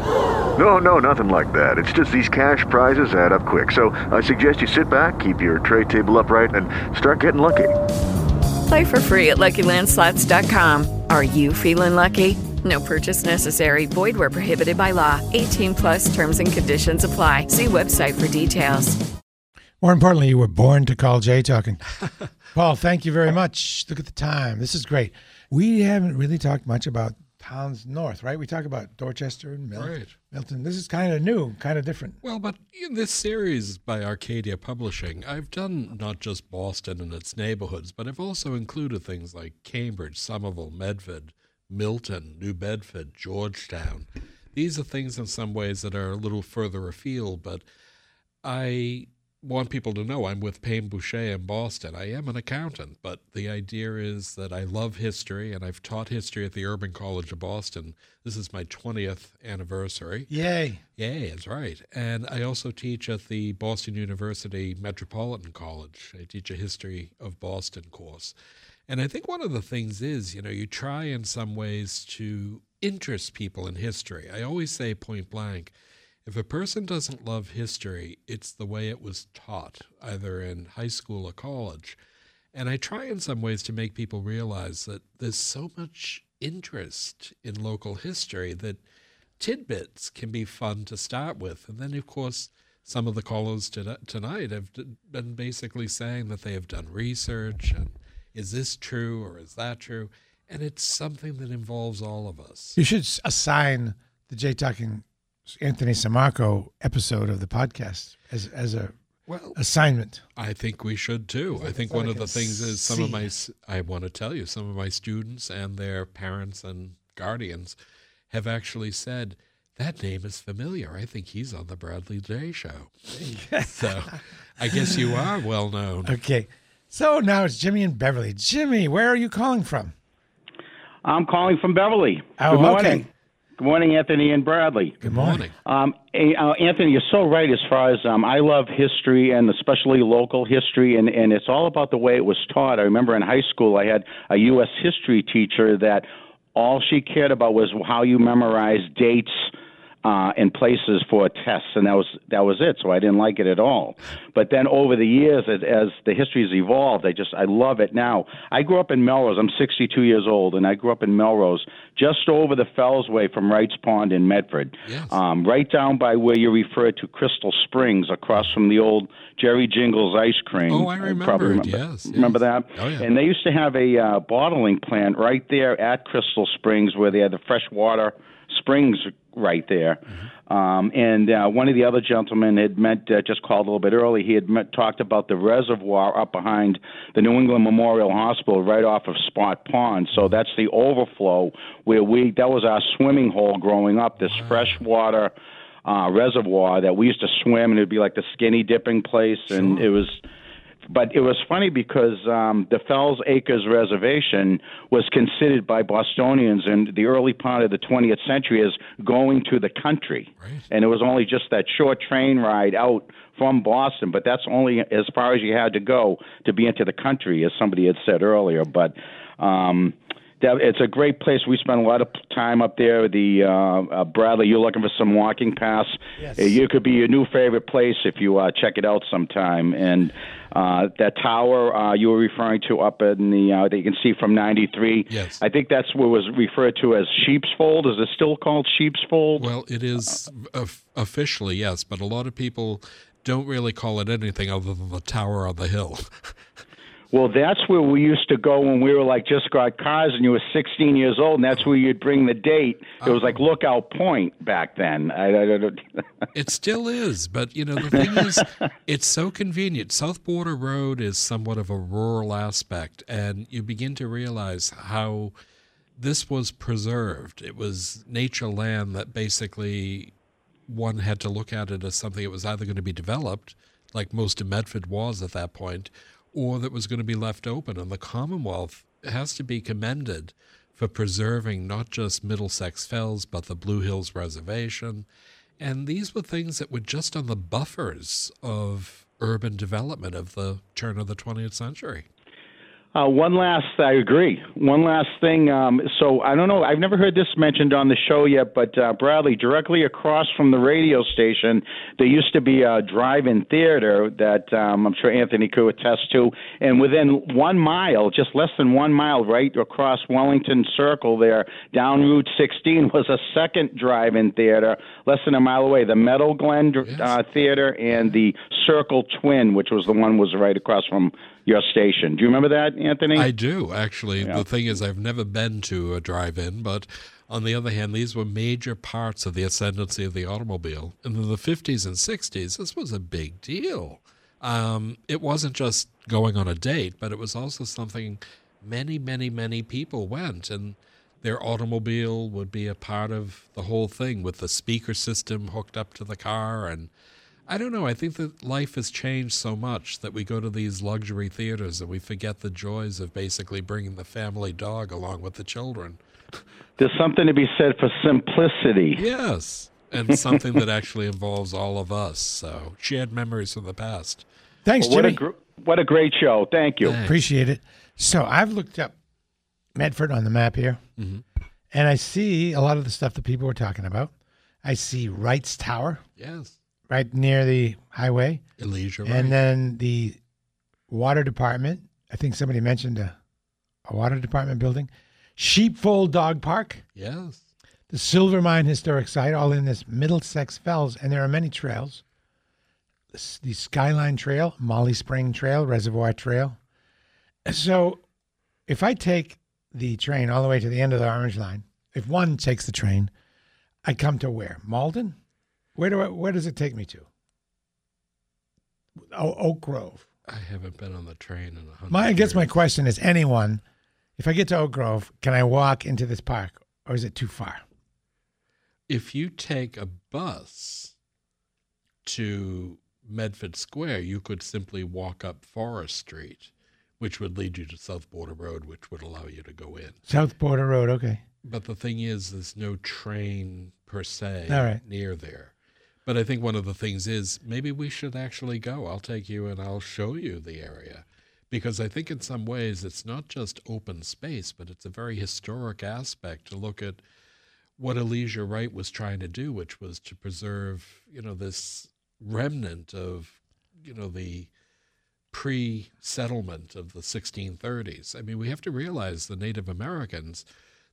Speaker 14: No, no, nothing like that. It's just these cash prizes add up quick. So I suggest you sit back, keep your tray table upright, and start getting lucky.
Speaker 13: Play for free at LuckyLandSlots.com. Are you feeling lucky? No purchase necessary. Void where prohibited by law. 18 plus terms and conditions apply. See website for details.
Speaker 6: More importantly, you were born to call Jay talking. Paul, thank you very much. Look at the time. This is great. We haven't really talked much about towns north, right? We talk about Dorchester and Milton.
Speaker 7: Right.
Speaker 6: Milton. This is kind of new, kind of different.
Speaker 7: Well, but in this series by Arcadia Publishing, I've done not just Boston and its neighborhoods, but I've also included things like Cambridge, Somerville, Medford, Milton, New Bedford, Georgetown. These are things in some ways that are a little further afield, but I want people to know I'm with Payne Boucher in Boston. I am an accountant, but the idea is that I love history and I've taught history at the Urban College of Boston. This is my 20th anniversary.
Speaker 6: Yay.
Speaker 7: Yay, that's right. And I also teach at the Boston University Metropolitan College. I teach a history of Boston course. And I think one of the things is, you know, you try in some ways to interest people in history. I always say point blank, if a person doesn't love history, it's the way it was taught, either in high school or college. And I try in some ways to make people realize that there's so much interest in local history that tidbits can be fun to start with. And then, of course, some of the callers to, tonight have been basically saying that they have done research and is this true or is that true? And it's something that involves all of us.
Speaker 6: You should assign the Jay Talking Anthony Sammarco episode of the podcast as as a well, assignment.
Speaker 7: I think we should too. I think one
Speaker 6: they
Speaker 7: of the things is some of my, I want to tell you, some of my students and their parents and guardians have actually said, that name is familiar. I think he's on the Bradley Jay show. so I guess you are well known.
Speaker 6: Okay. So now it's Jimmy and Beverly. Jimmy, where are you calling from?
Speaker 15: I'm calling from Beverly.
Speaker 6: Oh,
Speaker 15: Good morning.
Speaker 6: okay.
Speaker 15: Good morning, Anthony and Bradley.
Speaker 6: Good morning.
Speaker 15: Um, uh, Anthony, you're so right as far as um, I love history and especially local history, and, and it's all about the way it was taught. I remember in high school I had a U.S. history teacher that all she cared about was how you memorize dates uh, and places for tests, and that was that was it. So I didn't like it at all. But then over the years, as, as the history has evolved, I just I love it now. I grew up in Melrose. I'm 62 years old, and I grew up in Melrose, just over the Fellsway from Wrights Pond in Medford, um, right down by where you refer to Crystal Springs, across from the old Jerry Jingles ice cream.
Speaker 7: Oh, I remember
Speaker 15: probably remember,
Speaker 7: yes,
Speaker 15: remember that?
Speaker 7: Oh, yeah.
Speaker 15: And they used to have a uh, bottling plant right there at Crystal Springs, where they had the fresh water springs right there. Um, and uh, one of the other gentlemen had met, uh, just called a little bit early. He had met, talked about the reservoir up behind the New England Memorial Hospital, right off of Spot Pond. So that's the overflow where we that was our swimming hole growing up. This fresh water uh, reservoir that we used to swim, and it'd be like the skinny dipping place, and it was but it was funny because um, the Fells Acres Reservation was considered by Bostonians in the early part of the 20th century as going to the country. And it was only just that short train ride out from Boston, but that's only as far as you had to go to be into the country, as somebody had said earlier. But um, it's a great place. We spent a lot of time up there. The uh, uh, Bradley, you're looking for some walking paths.
Speaker 6: Yes.
Speaker 15: Uh, You could be your new favorite place if you uh, check it out sometime. And uh, that tower uh, you were referring to up in the uh, that you can see from 93.
Speaker 7: Yes.
Speaker 15: I think that's what was referred to as Sheep's Fold. Is it still called Sheep's Fold?
Speaker 7: Well, it is of- officially, yes, but a lot of people don't really call it anything other than the tower on the hill.
Speaker 15: Well, that's where we used to go when we were like just got cars and you were 16 years old, and that's where you'd bring the date. It was like Lookout Point back then. I, I, don't-
Speaker 7: It still is, but you know the thing is, it's so convenient. South Border Road is somewhat of a rural aspect, and you begin to realize how this was preserved. It was nature land that basically one had to look at it as something that was either going to be developed, like most of Medford was at that point, or that was going to be left open. And the Commonwealth has to be commended for preserving not just Middlesex Fells, but the Blue Hills Reservation. And these were things that were just on the buffers of urban development of the turn of the 20th century.
Speaker 15: Uh, one last, I agree. One last thing. Um, so I don't know. I've never heard this mentioned on the show yet, but uh, Bradley, directly across from the radio station, there used to be a drive-in theater that um, I'm sure Anthony could attest to, and within one mile, just less than one mile, right across Wellington Circle, there down Route 16, was a second drive-in theater, less than a mile away. The Meadow Glen uh, Theater and the Circle Twin, which was the one was right across from your station. Do you remember that, Anthony?
Speaker 7: I do, actually.
Speaker 15: Yeah.
Speaker 7: The thing is, I've never been to a drive in, but on the other hand, these were major parts of the ascendancy of the automobile. And in the 50s and 60s, this was a big deal. Um, it wasn't just going on a date, but it was also something many, many, many people went. And their automobile would be a part of the whole thing with the speaker system hooked up to the car and I don't know. I think that life has changed so much that we go to these luxury theaters and we forget the joys of basically bringing the family dog along with the children.
Speaker 15: There's something to be said for simplicity.
Speaker 7: Yes. And something that actually involves all of us. So, shared memories from the past.
Speaker 6: Thanks,
Speaker 15: Well, what
Speaker 6: Jimmy.
Speaker 15: a gr- what a great show. Thank you.
Speaker 6: Appreciate it. So I've looked up Medford on the map here,
Speaker 7: Mhm.
Speaker 6: and I see a lot of the stuff that people were talking about. I see Wright's Tower
Speaker 7: Yes.
Speaker 6: Right near the highway,
Speaker 7: Elysia,
Speaker 6: and then the water department. I think somebody mentioned a, a water department building. Sheepfold Dog Park,
Speaker 7: Yes.
Speaker 6: the Silver Mine Historic Site, all in this Middlesex Fells, and there are many trails. The Skyline Trail, Molly Spring Trail, Reservoir Trail. So, if I take the train all the way to the end of the Orange Line, if one takes the train, I come to where? Malden? Where do I, where does it take me to? O- Oak Grove.
Speaker 7: I haven't been on the train in a hundred.
Speaker 6: My I guess
Speaker 7: years.
Speaker 6: my question is anyone, if I get to Oak Grove, can I walk into this park or is it too far?
Speaker 7: If you take a bus to Medford Square, you could simply walk up Forest Street, which would lead you to South Border Road, which would allow you to go in.
Speaker 6: South Border Road, okay.
Speaker 7: But the thing is, there's no train per se
Speaker 6: All right.
Speaker 7: near there. But I think one of the things is maybe we should actually go. I'll take you and I'll show you the area. Because I think in some ways it's not just open space, but it's a very historic aspect to look at what Elizur Wright was trying to do, which was to preserve, you know, this remnant of, you know, the pre settlement of the 1630s. I mean, we have to realize the Native Americans,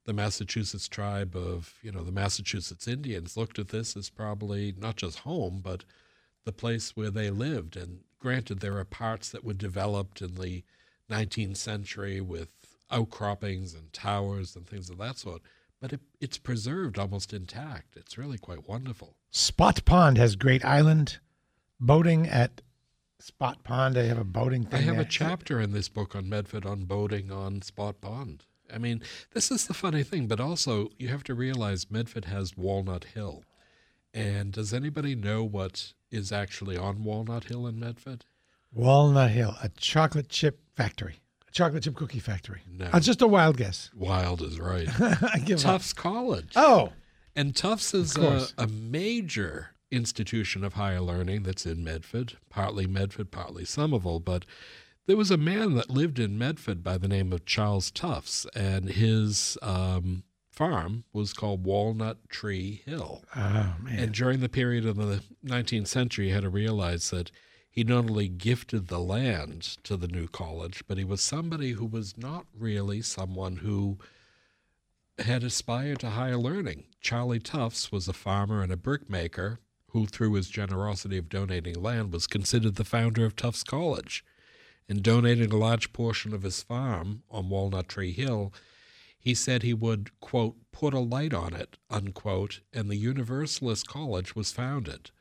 Speaker 7: the Massachusetts tribe of, you know, the Massachusetts Indians looked at this as probably not just home, but the place where they lived. And granted, there are parts that were developed in the 19th century with outcroppings and towers and things of that sort, but it, it's preserved almost intact. It's really quite wonderful.
Speaker 6: Spot Pond has great island boating at Spot Pond. They have a boating
Speaker 7: I
Speaker 6: thing.
Speaker 7: have a chapter in this book on Medford on boating on Spot Pond. I mean, this is the funny thing, but also you have to realize Medford has Walnut Hill. And does anybody know what is actually on Walnut Hill in Medford?
Speaker 6: Walnut Hill, a chocolate chip factory, a chocolate chip cookie factory.
Speaker 7: No.
Speaker 6: Uh, just a wild guess.
Speaker 7: Wild is right.
Speaker 6: I give up.
Speaker 7: Tufts College.
Speaker 6: Oh,
Speaker 7: And Tufts is a, a major institution of higher learning that's in Medford, partly Medford, partly Somerville. But there was a man that lived in Medford by the name of Charles Tufts, and his um, farm was called Walnut Tree Hill.
Speaker 6: Oh, man.
Speaker 7: And during the period of the 19th century, you had to realize that he not only gifted the land to the new college, but he was somebody who was not really someone who had aspired to higher learning. Charlie Tufts was a farmer and a brickmaker who, through his generosity of donating land, was considered the founder of Tufts College. In donating a large portion of his farm on Walnut Tree Hill, he said he would, quote, put a light on it, unquote, and the Universalist College was founded.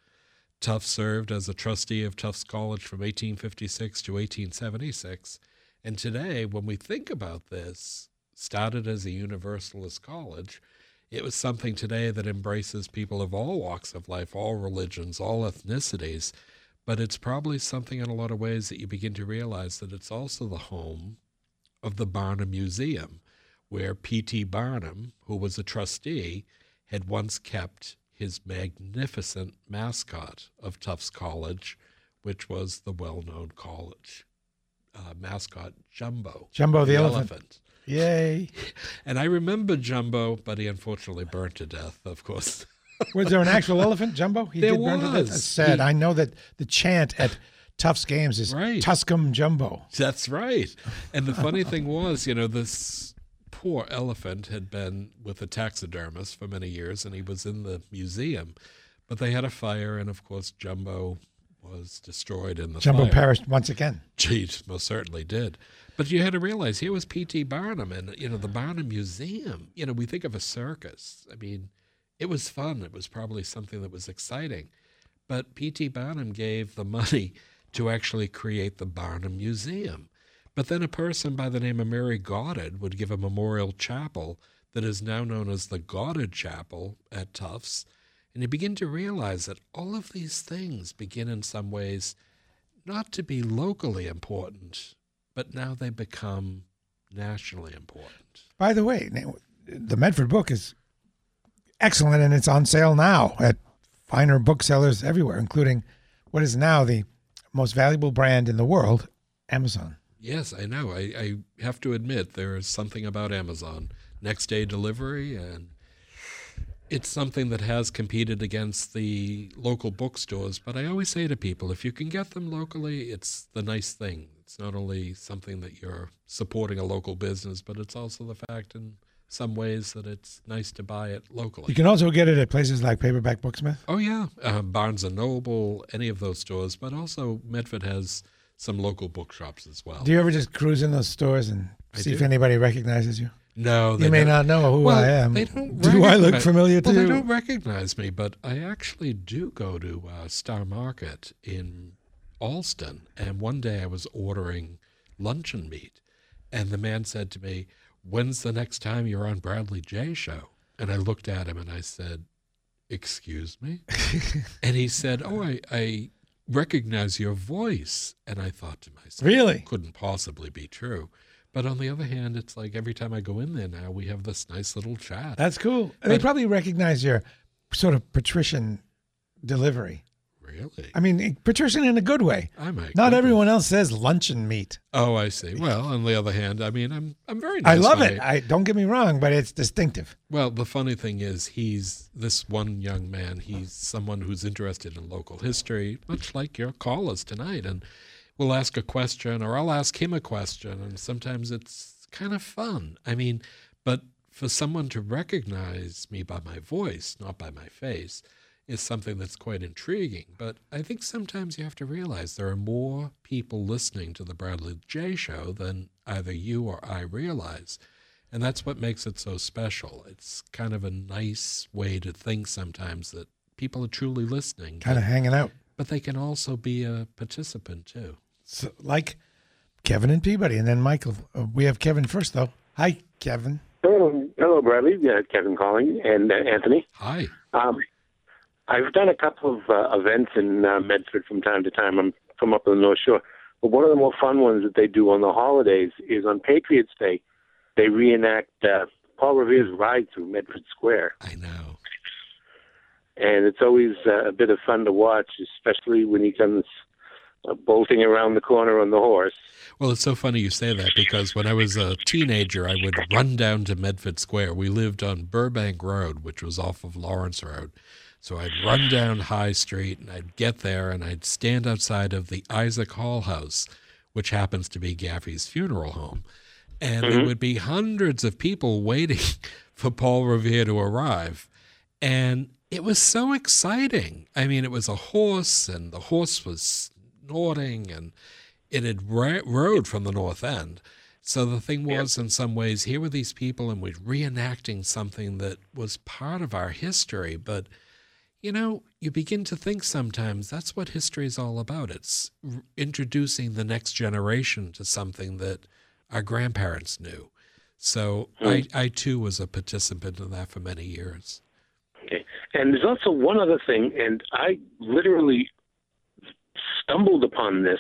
Speaker 7: Tufts served as a trustee of Tufts College from 1856 to 1876. And today, when we think about this, started as a Universalist college, it was something today that embraces people of all walks of life, all religions, all ethnicities. But it's probably something in a lot of ways that you begin to realize that it's also the home of the Barnum Museum, where P.T. Barnum, who was a trustee, had once kept his magnificent mascot of Tufts College, which was the well known college uh, mascot, Jumbo.
Speaker 6: Jumbo the elephant. Yay.
Speaker 7: And I remember Jumbo, but he unfortunately burned to death, of course.
Speaker 6: Was there an actual elephant, Jumbo? He
Speaker 7: There
Speaker 6: did burn to death?
Speaker 7: was.
Speaker 6: That's sad.
Speaker 7: He-
Speaker 6: I know that the chant at Tufts games is
Speaker 7: Right.
Speaker 6: Tuscum Jumbo.
Speaker 7: That's right. And the funny thing was, you know, this poor elephant had been with a taxidermist for many years and he was in the museum. But they had a fire, and of course, Jumbo was destroyed in the fire.
Speaker 6: Jumbo
Speaker 7: fire.
Speaker 6: perished once again.
Speaker 7: Jeez, most certainly did. But you had to realize here was P.T. Barnum and, you know, the Barnum Museum. You know, we think of a circus. I mean, it was fun. It was probably something that was exciting. But P.T. Barnum gave the money to actually create the Barnum Museum. But then a person by the name of Mary Goddard would give a memorial chapel that is now known as the Goddard Chapel at Tufts. And you begin to realize that all of these things begin in some ways not to be locally important, but now they become nationally important.
Speaker 6: By the way, the Medford book is excellent and it's on sale now at finer booksellers everywhere, including what is now the most valuable brand in the world, Amazon.
Speaker 7: Yes, I know. I, I have to admit there is something about Amazon next day delivery, and it's something that has competed against the local bookstores. But I always say to people, if you can get them locally, it's the nice thing. It's not only something that you're supporting a local business, but it's also the fact in some ways that it's nice to buy it locally.
Speaker 6: You can also get it at places like Paperback Booksmith.
Speaker 7: Oh yeah, uh, Barnes and Noble, any of those stores, but also Medford has some local bookshops as well.
Speaker 6: Do you ever just cruise in those stores and
Speaker 7: I
Speaker 6: see if anybody recognizes you?
Speaker 7: No, they
Speaker 6: you may
Speaker 7: don't-
Speaker 6: not know who
Speaker 7: Well,
Speaker 6: I am.
Speaker 7: They don't
Speaker 6: Do I look familiar to
Speaker 7: well,
Speaker 6: you?
Speaker 7: They don't recognize me, but I actually do go to uh, Star Market in Allston, and one day I was ordering luncheon meat, and the man said to me, "When's the next time you're on Bradley Jay show?" And I looked at him and I said, "Excuse me," and he said, "Oh, I." I recognize your voice. And I thought to myself,
Speaker 6: Really?
Speaker 7: Couldn't possibly be true. But on the other hand, it's like every time I go in there now, we have this nice little chat.
Speaker 6: That's cool. And they probably recognize your sort of patrician delivery.
Speaker 7: Really?
Speaker 6: I mean, patrician in a good way.
Speaker 7: Oh, I might.
Speaker 6: Not everyone else says luncheon meat.
Speaker 7: Oh, I see. Well, on the other hand, I mean, I'm I'm very.
Speaker 6: I love it. I don't get me wrong, but it's distinctive.
Speaker 7: Well, the funny thing is, he's this one young man. He's someone who's interested in local history, much like your callers tonight. And we'll ask a question, or I'll ask him a question, and sometimes it's kind of fun. I mean, but for someone to recognize me by my voice, not by my face, is something that's quite intriguing. But I think sometimes you have to realize there are more people listening to the Bradley Jay Show than either you or I realize. And that's what makes it so special. It's kind of a nice way to think sometimes that people are truly listening.
Speaker 6: Kind of hanging out.
Speaker 7: But they can also be a participant too.
Speaker 6: So, like Kevin and Peabody, and then Michael. Uh, we have Kevin first, though. Hi, Kevin.
Speaker 16: Hello, hello, Bradley. Yeah, Kevin calling, and uh, Anthony.
Speaker 7: Hi.
Speaker 16: Um, I've done a couple of uh, events in uh, Medford from time to time. I'm from up on the North Shore, but one of the more fun ones that they do on the holidays is on Patriots Day. They reenact uh, Paul Revere's ride through Medford Square.
Speaker 7: I know.
Speaker 16: And it's always uh, a bit of fun to watch, especially when he comes uh, bolting around the corner on the horse.
Speaker 7: Well, it's so funny you say that because when I was a teenager, I would run down to Medford Square. We lived on Burbank Road, which was off of Lawrence Road. So I'd run down High Street and I'd get there and I'd stand outside of the Isaac Hall House, which happens to be Gaffey's funeral home. And there
Speaker 16: Mhm.
Speaker 7: would be hundreds of people waiting for Paul Revere to arrive. And it was so exciting. I mean, it was a horse, and the horse was snorting, and it had ra- rode from the north end. So the thing was, in some ways, here were these people, and we're reenacting something that was part of our history. But, you know, you begin to think sometimes that's what history is all about. It's introducing the next generation to something that our grandparents knew. So I, I too was a participant in that for many years.
Speaker 16: Okay. And there's also one other thing, and I literally stumbled upon this.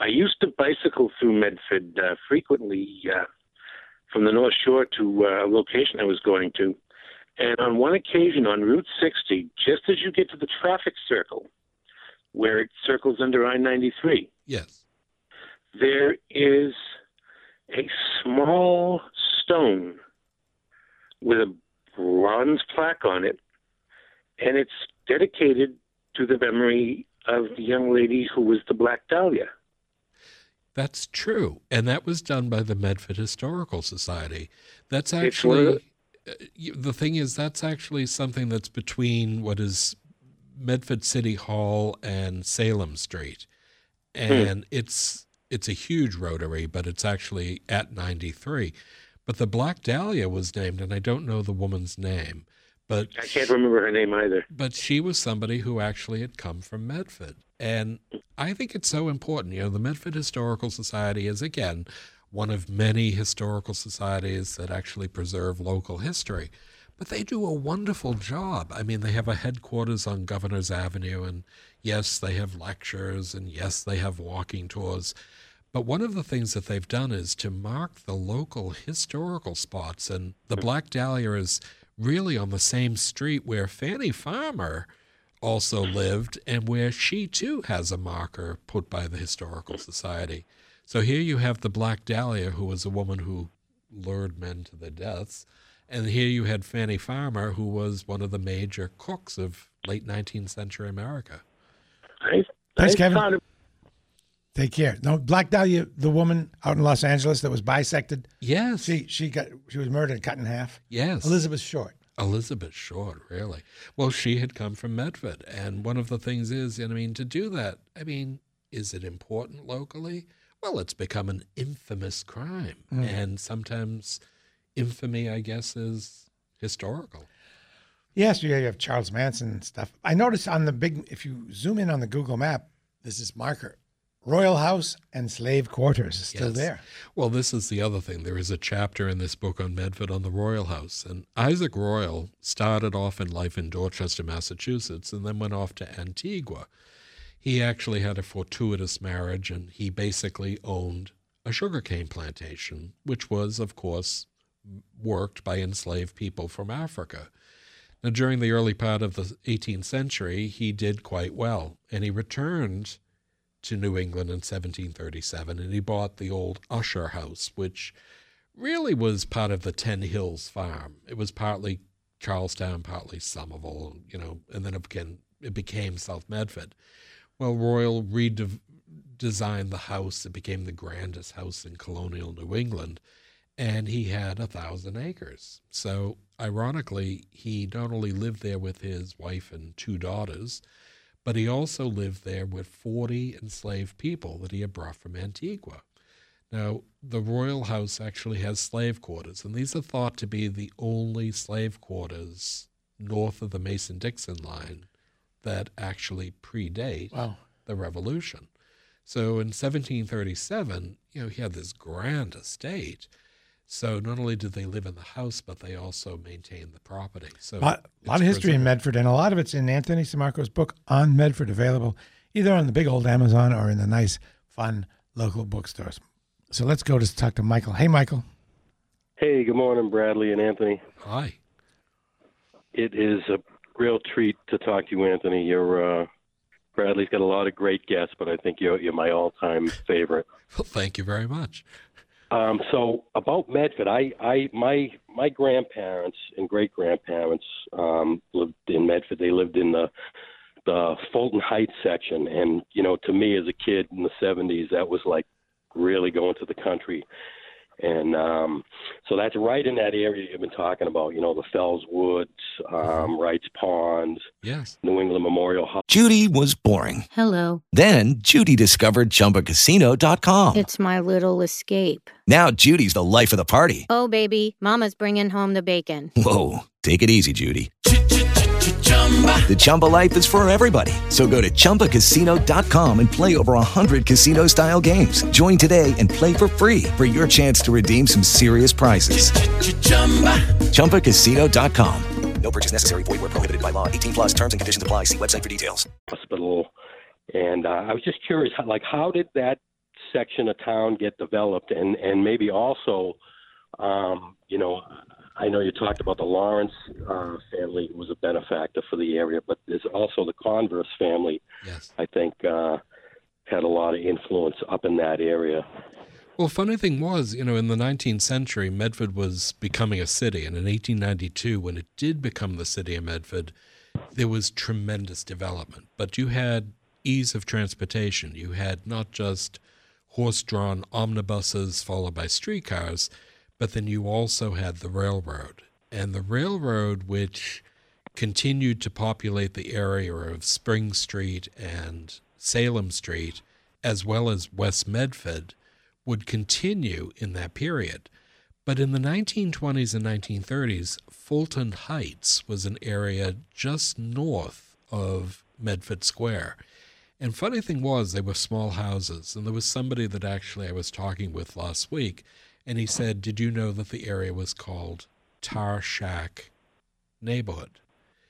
Speaker 16: I used to bicycle through Medford uh, frequently uh, from the North Shore to uh, a location I was going to. And on one occasion on Route 60, just as you get to the traffic circle, where it circles under I 93,
Speaker 7: Yes.
Speaker 16: there is a small stone with a bronze plaque on it, and it's dedicated to the memory of the young lady who was the Black Dahlia.
Speaker 7: That's true. And that was done by the Medford Historical Society. That's
Speaker 16: It's one of
Speaker 7: actually, the thing is, that's actually something that's between what is Medford City Hall and Salem Street. Hmm. And it's it's a huge rotary, but it's actually at 93. But the Black Dahlia was named, and I don't know the woman's name, but
Speaker 16: I can't remember her name either.
Speaker 7: but she was somebody who actually had come from Medford. And I think it's so important. You know, the Medford Historical Society is, again, one of many historical societies that actually preserve local history. But they do a wonderful job. I mean, they have a headquarters on Governor's Avenue, and yes, they have lectures, and yes, they have walking tours. But one of the things that they've done is to mark the local historical spots. And the Black Dahlia is really on the same street where Fanny Farmer also lived and where she too has a marker put by the Historical Society. So here you have the Black Dahlia, who was a woman who lured men to their deaths. And here you had Fanny Farmer, who was one of the major cooks of late 19th century America.
Speaker 16: I,
Speaker 6: Thanks, Kevin.
Speaker 16: thought it-
Speaker 6: Take care. No, Black Dahlia, the woman out in Los Angeles that was bisected.
Speaker 7: Yes.
Speaker 6: She she got she was murdered and cut in half.
Speaker 7: Yes.
Speaker 6: Elizabeth Short.
Speaker 7: Elizabeth Short, really. Well, she had come from Medford. And one of the things is, and I mean, to do that, I mean, is it important locally? Well, it's become an infamous crime.
Speaker 6: Mm.
Speaker 7: And sometimes infamy, I guess, is historical.
Speaker 6: Yes, you have Charles Manson stuff. I noticed on the big, if you zoom in on the Google map, this is marker Royall House and Slave Quarters is still
Speaker 7: Yes.
Speaker 6: there.
Speaker 7: Well, this is the other thing. There is a chapter in this book on Medford on the Royall House. And Isaac Royall started off in life in Dorchester, Massachusetts, and then went off to Antigua. He actually had a fortuitous marriage, and he basically owned a sugarcane plantation, which was, of course, worked by enslaved people from Africa. Now, during the early part of the 18th century, he did quite well, and he returned to New England in 1737, and he bought the old Usher House, which really was part of the Ten Hills farm. It was partly Charlestown, partly Somerville, you know, and then became, it became South Medford. Well, Royall redesigned the house. It became the grandest house in colonial New England, and he had a thousand acres. So, ironically, he not only lived there with his wife and two daughters, but he also lived there with 40 enslaved people that he had brought from Antigua. Now, the Royall House actually has slave quarters, and these are thought to be the only slave quarters north of the Mason Dixon line that actually predate
Speaker 6: Wow.
Speaker 7: the revolution. So in 1737, you know, he had this grand estate. So not only did they live in the house, but they also maintained the property. So
Speaker 6: A lot,
Speaker 7: it's
Speaker 6: lot of history in. Medford, and a lot of it's in Anthony Sammarco's book on Medford, available either on the big old Amazon or in the nice, fun local bookstores. So let's go to talk to Michael. Hey, Michael.
Speaker 17: Hey, good morning, Bradley and Anthony.
Speaker 7: Hi.
Speaker 17: It is a real treat to talk to you, Anthony. You're uh, Bradley's got a lot of great guests, but I think you're you're my all-time favorite.
Speaker 7: Well, thank you very much.
Speaker 17: Um, so about Medford, I, I my my grandparents and great grandparents um, lived in Medford. They lived in the the Fulton Heights section, and you know, to me as a kid in the '70s, that was like really going to the country. And um, so that's right in that area you've been talking about. You know, the Fells Woods, um, Wrights Pond,
Speaker 7: yes,
Speaker 17: New England Memorial Hall.
Speaker 18: Judy was boring.
Speaker 19: Hello.
Speaker 18: Then Judy discovered ChumbaCasino.com.
Speaker 19: It's my little escape.
Speaker 18: Now Judy's the life of the party.
Speaker 19: Oh, baby, Mama's bringing home the bacon.
Speaker 18: Whoa, take it easy, Judy. The Chumba life is for everybody. So go to ChumbaCasino.com and play over 100 casino-style games. Join today and play for free for your chance to redeem some serious prizes. ChumbaCasino.com.
Speaker 9: No purchase necessary. Void where prohibited by law. 18 plus terms and conditions apply. See website for details.
Speaker 17: hospital. And uh, I was just curious, like, how did that section of town get developed? And and maybe also, um, you know, I know you talked about the Lawrence uh, family who was a benefactor for the area, but there's also the Converse family.
Speaker 7: Yes.
Speaker 17: I think uh, had a lot of influence up in that area.
Speaker 7: Well, funny thing was, you know, in the 19th century, Medford was becoming a city. And in 1892, when it did become the city of Medford, there was tremendous development. But you had ease of transportation. You had not just horse drawn omnibuses followed by streetcars, but then you also had the railroad. And the railroad, which continued to populate the area of Spring Street and Salem Street, as well as West Medford, would continue in that period. But in the 1920s and 1930s, Fulton Heights was an area just north of Medford Square. And funny thing was, they were small houses. And there was somebody that actually I was talking with last week, and he said, Did you know that the area was called Tar Shack Neighborhood?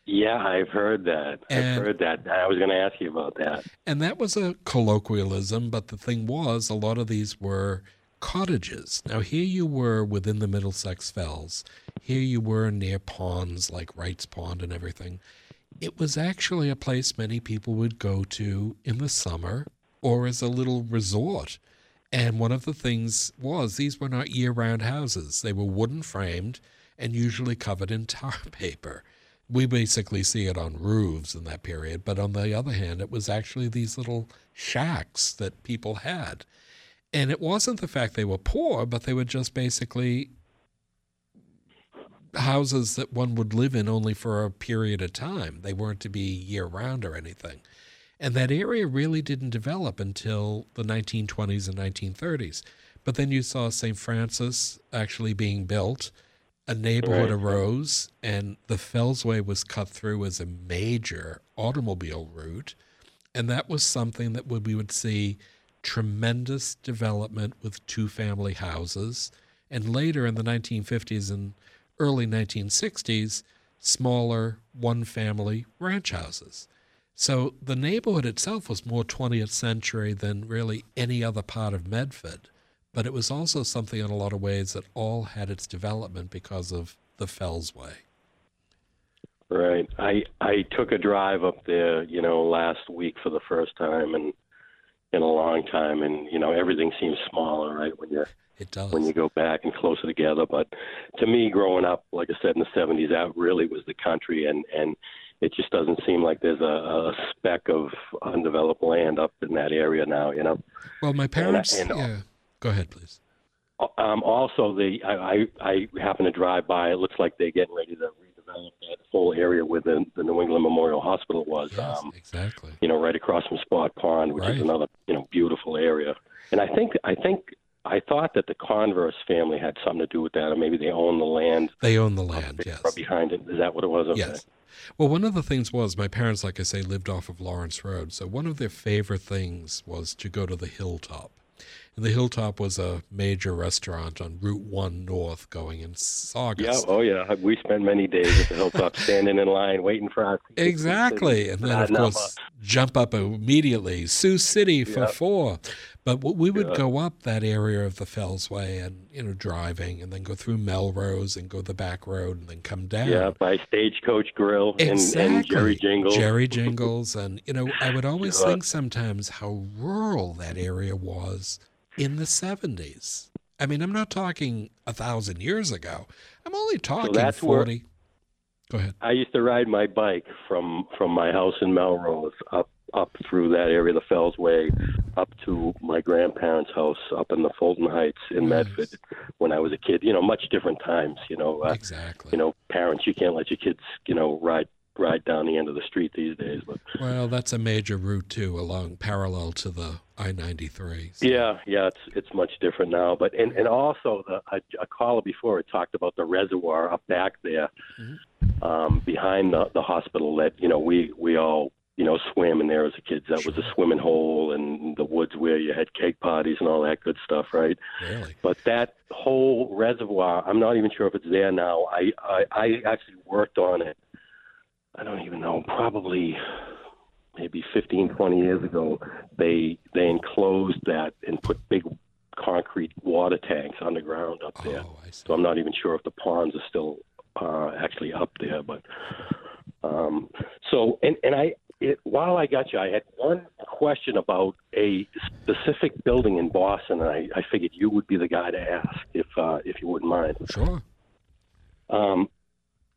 Speaker 17: Yeah, I've heard that.
Speaker 7: And-
Speaker 17: I've heard that. I was going to ask you about that.
Speaker 7: And that was a colloquialism, but the thing was, a lot of these were cottages. Now, here you were within the Middlesex Fells. Here you were near ponds like Wright's Pond and everything. It was actually a place many people would go to in the summer or as a little resort. And one of the things was these were not year round houses, they were wooden framed and usually covered in tar paper. We basically see it on roofs in that period, but on the other hand, it was actually these little shacks that people had. And it wasn't the fact they were poor, but they were just basically houses that one would live in only for a period of time. They weren't to be year round or anything. And that area really didn't develop until the 1920s and 1930s. But then you saw St. Francis actually being built, a neighborhood
Speaker 17: Right.
Speaker 7: arose, and the Fellsway was cut through as a major automobile route. And that was something that we would see tremendous development with two family houses, and later in the 1950s and early 1960s, smaller one family ranch houses. So the neighborhood itself was more 20th century than really any other part of Medford, but it was also something in a lot of ways that all had its development because of the Fellsway.
Speaker 17: Right. I I took a drive up there, you know, last week for the first time and in a long time and you know, everything seems smaller, right, when you
Speaker 7: it does.
Speaker 17: when you go back and closer together, but to me growing up, like I said in the 70s, that really was the country and and it just doesn't seem like there's a, a speck of undeveloped land up in that area now, you know.
Speaker 7: Well, my parents,
Speaker 17: and,
Speaker 7: yeah. Go ahead, please.
Speaker 17: Um, also, the I, I I happen to drive by. It looks like they're getting ready to redevelop that whole area where the, the New England Memorial Hospital was.
Speaker 7: Yes,
Speaker 17: um,
Speaker 7: exactly.
Speaker 17: You know, right across from Spot Pond, which
Speaker 7: Right.
Speaker 17: is another you know beautiful area. And I think I think I thought that the Converse family had something to do with that, or maybe they own the land.
Speaker 7: They own the land, yes.
Speaker 17: Right behind it. Is that what it was? Okay.
Speaker 7: Yes. Well, one of the things was my parents, like I say, lived off of Lawrence Road. So one of their favorite things was to go to the Hilltop. And the Hilltop was a major restaurant on Route 1 North going in
Speaker 17: Yeah. Oh, yeah. We spent many days at the hilltop, standing in line, waiting for our
Speaker 7: Exactly. And then, of course, jump up immediately, Sioux City for four. But we would
Speaker 17: Yeah.
Speaker 7: go up that area of the Fellsway and, you know, driving and then go through Melrose and go the back road and then come down.
Speaker 17: Yeah, by Stagecoach Grill and, and Jerry Jingles.
Speaker 7: Jerry Jingles. And, you know, I would always
Speaker 17: Yeah.
Speaker 7: think sometimes how rural that area was in the 70s. I mean, I'm not talking a thousand years ago. I'm only talking
Speaker 17: where-
Speaker 7: 40. Go ahead.
Speaker 17: I used to ride my bike from from my house in Melrose up up through that area, the Fellsway, up to my grandparents' house up in the Fulton Heights in Medford when I was a kid. You know, much different times. You know, uh,
Speaker 7: exactly.
Speaker 17: You know, parents, you can't let your kids, you know, ride ride down the end of the street these days. But
Speaker 7: Well, that's a major route, too, along parallel to the I 93.
Speaker 17: Yeah, yeah, it's it's much different now. But and and also the a, a caller before it talked about the reservoir up back there, um, behind the the hospital that you know we we all you know swam in there as a kids. That was a swimming hole and the woods where you had cake parties and all that good stuff, right?
Speaker 7: Really?
Speaker 17: But that whole reservoir, I'm not even sure if it's there now. I I, I actually worked on it. I don't even know, probably maybe 15, 20 years ago, they they enclosed that and put big concrete water tanks underground up there. Oh, so I'm not even sure if the ponds are still uh, actually up there. But um, so and and I it, while I got you, I had one question about a specific building in Boston, and I, I figured you would be the guy to ask if uh, if you wouldn't mind.
Speaker 7: Sure.
Speaker 17: Um,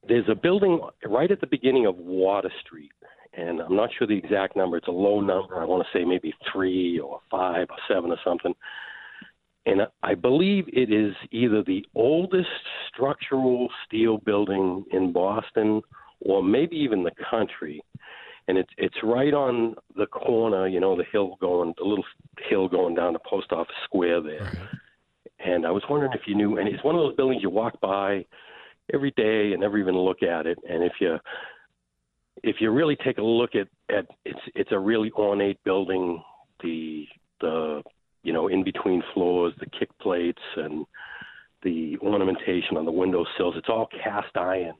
Speaker 17: there's a building right at the beginning of Water Street, and I'm not sure the exact number. It's a low number. I want to say maybe three or five or seven or something. And I believe it is either the oldest structural steel building in Boston or maybe even the country. And it's it's right on the corner, you know, the hill going, the little hill going down to Post Office Square there. And I was wondering if you knew, and it's one of those buildings you walk by every day and never even look at it. And if you if you really take a look at, at it's it's a really ornate building. The the you know in between floors, the kick plates and the ornamentation on the window sills. It's all cast iron,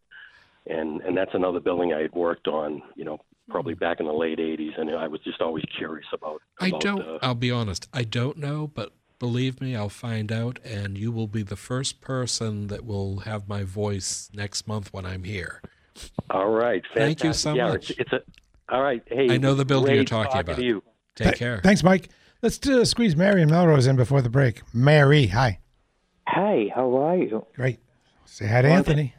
Speaker 17: and and that's another building I had worked on. You know, probably back in the late '80s, and I was just always curious about.
Speaker 7: I don't,
Speaker 17: Uh,
Speaker 7: I'll be honest, I don't know, but believe me, I'll find out, and you will be the first person that will have my voice next month when I'm here.
Speaker 17: All right,
Speaker 7: Thank you so
Speaker 17: Yeah,
Speaker 7: much.
Speaker 17: It's, it's a all right. Hey,
Speaker 7: I know the building you're talking about.
Speaker 17: to you.
Speaker 7: Take
Speaker 6: Th-
Speaker 7: care.
Speaker 6: Thanks, Mike. Let's uh, squeeze Mary and Melrose in before the break. Mary, hi.
Speaker 20: Hi, how are you?
Speaker 6: Great. Say hi to Anthony.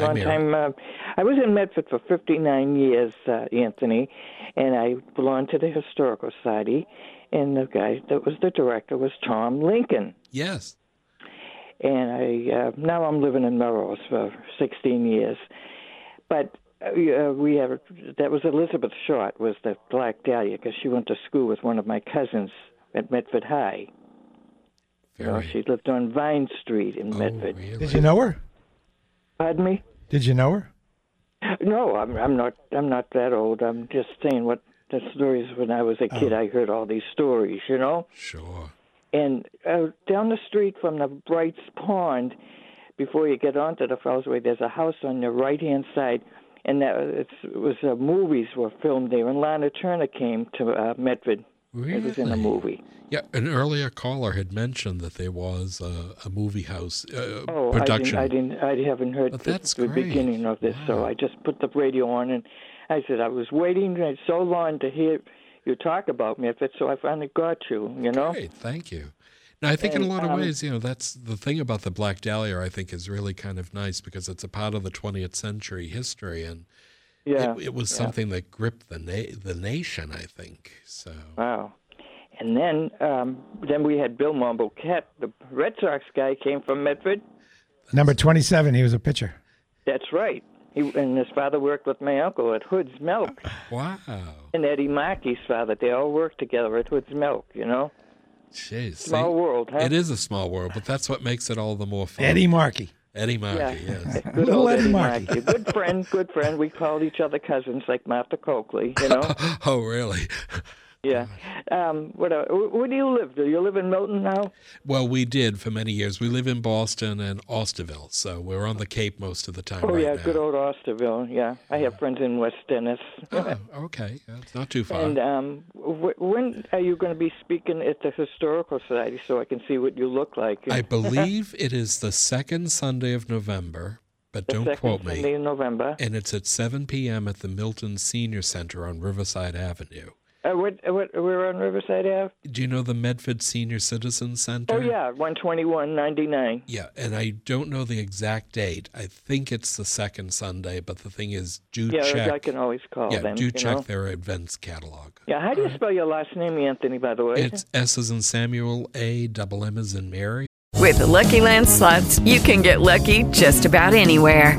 Speaker 20: Long time. Uh, I was in Medford for 59 years, uh, Anthony, and I belonged to the Historical Society. And the guy that was the director was Tom Lincoln.
Speaker 7: Yes.
Speaker 20: And I uh, now I'm living in Melrose for 16 years. But uh, we have that was Elizabeth Short was the Black Dahlia because she went to school with one of my cousins at Medford High. You know, she lived on Vine Street in Medford.
Speaker 6: Did you know her?
Speaker 20: Pardon me?
Speaker 6: Did you know her?
Speaker 20: No, I'm I'm not I'm not that old. I'm just saying what the stories when I was a kid. I heard all these stories, you know.
Speaker 7: Sure.
Speaker 20: And uh, down the street from the Wright's Pond, before you get onto the Fellsway, there's a house on your right hand side, and that it was uh, movies were filmed there. And Lana Turner came to uh, Medford. It was in a movie.
Speaker 7: Yeah, an earlier caller had mentioned that there was a, a movie house uh,
Speaker 20: Oh,
Speaker 7: production.
Speaker 20: I didn't, I didn't, I haven't heard
Speaker 7: But
Speaker 20: the,
Speaker 7: that's
Speaker 20: the
Speaker 7: great.
Speaker 20: beginning of this, so I just put the radio on and I said I was waiting so long to hear you talk about Medford, so I finally got you. You know.
Speaker 7: Great, thank you. Now, I think in a
Speaker 20: And,
Speaker 7: lot of
Speaker 20: um,
Speaker 7: ways, you know, that's the thing about the Black Dahlia. I think is really kind of nice because it's a part of the 20th century history, and
Speaker 20: Yeah,
Speaker 7: it, it was
Speaker 20: yeah.
Speaker 7: something that gripped the na- the nation. I think so.
Speaker 20: Wow. And then, um, then we had Bill Monbouquette, the Red Sox guy, came from Medford.
Speaker 6: Number 27, he was a pitcher.
Speaker 20: That's right. He, and his father worked with my uncle at Hood's Milk.
Speaker 7: Wow.
Speaker 20: And Eddie Markey's father. They all worked together at Hood's Milk, you know?
Speaker 7: Jeez,
Speaker 20: Small
Speaker 7: see,
Speaker 20: world, huh?
Speaker 7: It is a small world, but that's what makes it all the more fun.
Speaker 6: Eddie Markey.
Speaker 7: Eddie Markey,
Speaker 20: Yeah.
Speaker 7: yes.
Speaker 20: Good
Speaker 6: Little
Speaker 20: old
Speaker 6: Eddie
Speaker 20: Eddie
Speaker 6: Markey.
Speaker 20: Markey. Good friend, good friend. We called each other cousins like Martha Coakley, you know?
Speaker 7: oh, really?
Speaker 20: Yeah. Um, what, uh, where do you live? Do you live in Milton now?
Speaker 7: Well, we did for many years. We live in Boston and Osterville, so we're on the Cape most of the time
Speaker 20: Oh,
Speaker 7: right
Speaker 20: yeah,
Speaker 7: now.
Speaker 20: good old Osterville. Yeah. I have friends in West Dennis.
Speaker 7: Oh, okay. It's not too far.
Speaker 20: And um, w- when are you going to be speaking at the Historical Society so I can see what you look like?
Speaker 7: I believe it is the second Sunday of November, but
Speaker 20: the
Speaker 7: don't quote me.
Speaker 20: Sunday in November.
Speaker 7: And it's at 7 p.m. at the Milton Senior Center on Riverside Avenue.
Speaker 20: Uh, what, what, we're on Riverside Ave?
Speaker 7: Do you know the Medford Senior Citizen Center?
Speaker 20: Oh, yeah, 121.99.
Speaker 7: Yeah, and I don't know the exact date. I think it's the second Sunday, but the thing is, do
Speaker 20: Yeah,
Speaker 7: check.
Speaker 20: I can always call
Speaker 7: yeah,
Speaker 20: them.
Speaker 7: do
Speaker 20: you
Speaker 7: check
Speaker 20: know?
Speaker 7: their events catalog.
Speaker 20: Yeah, how do you spell your last name, Anthony, by the way?
Speaker 7: It's S as in Samuel, A, double M as in Mary.
Speaker 13: With the Lucky Land slots, you can get lucky just about anywhere.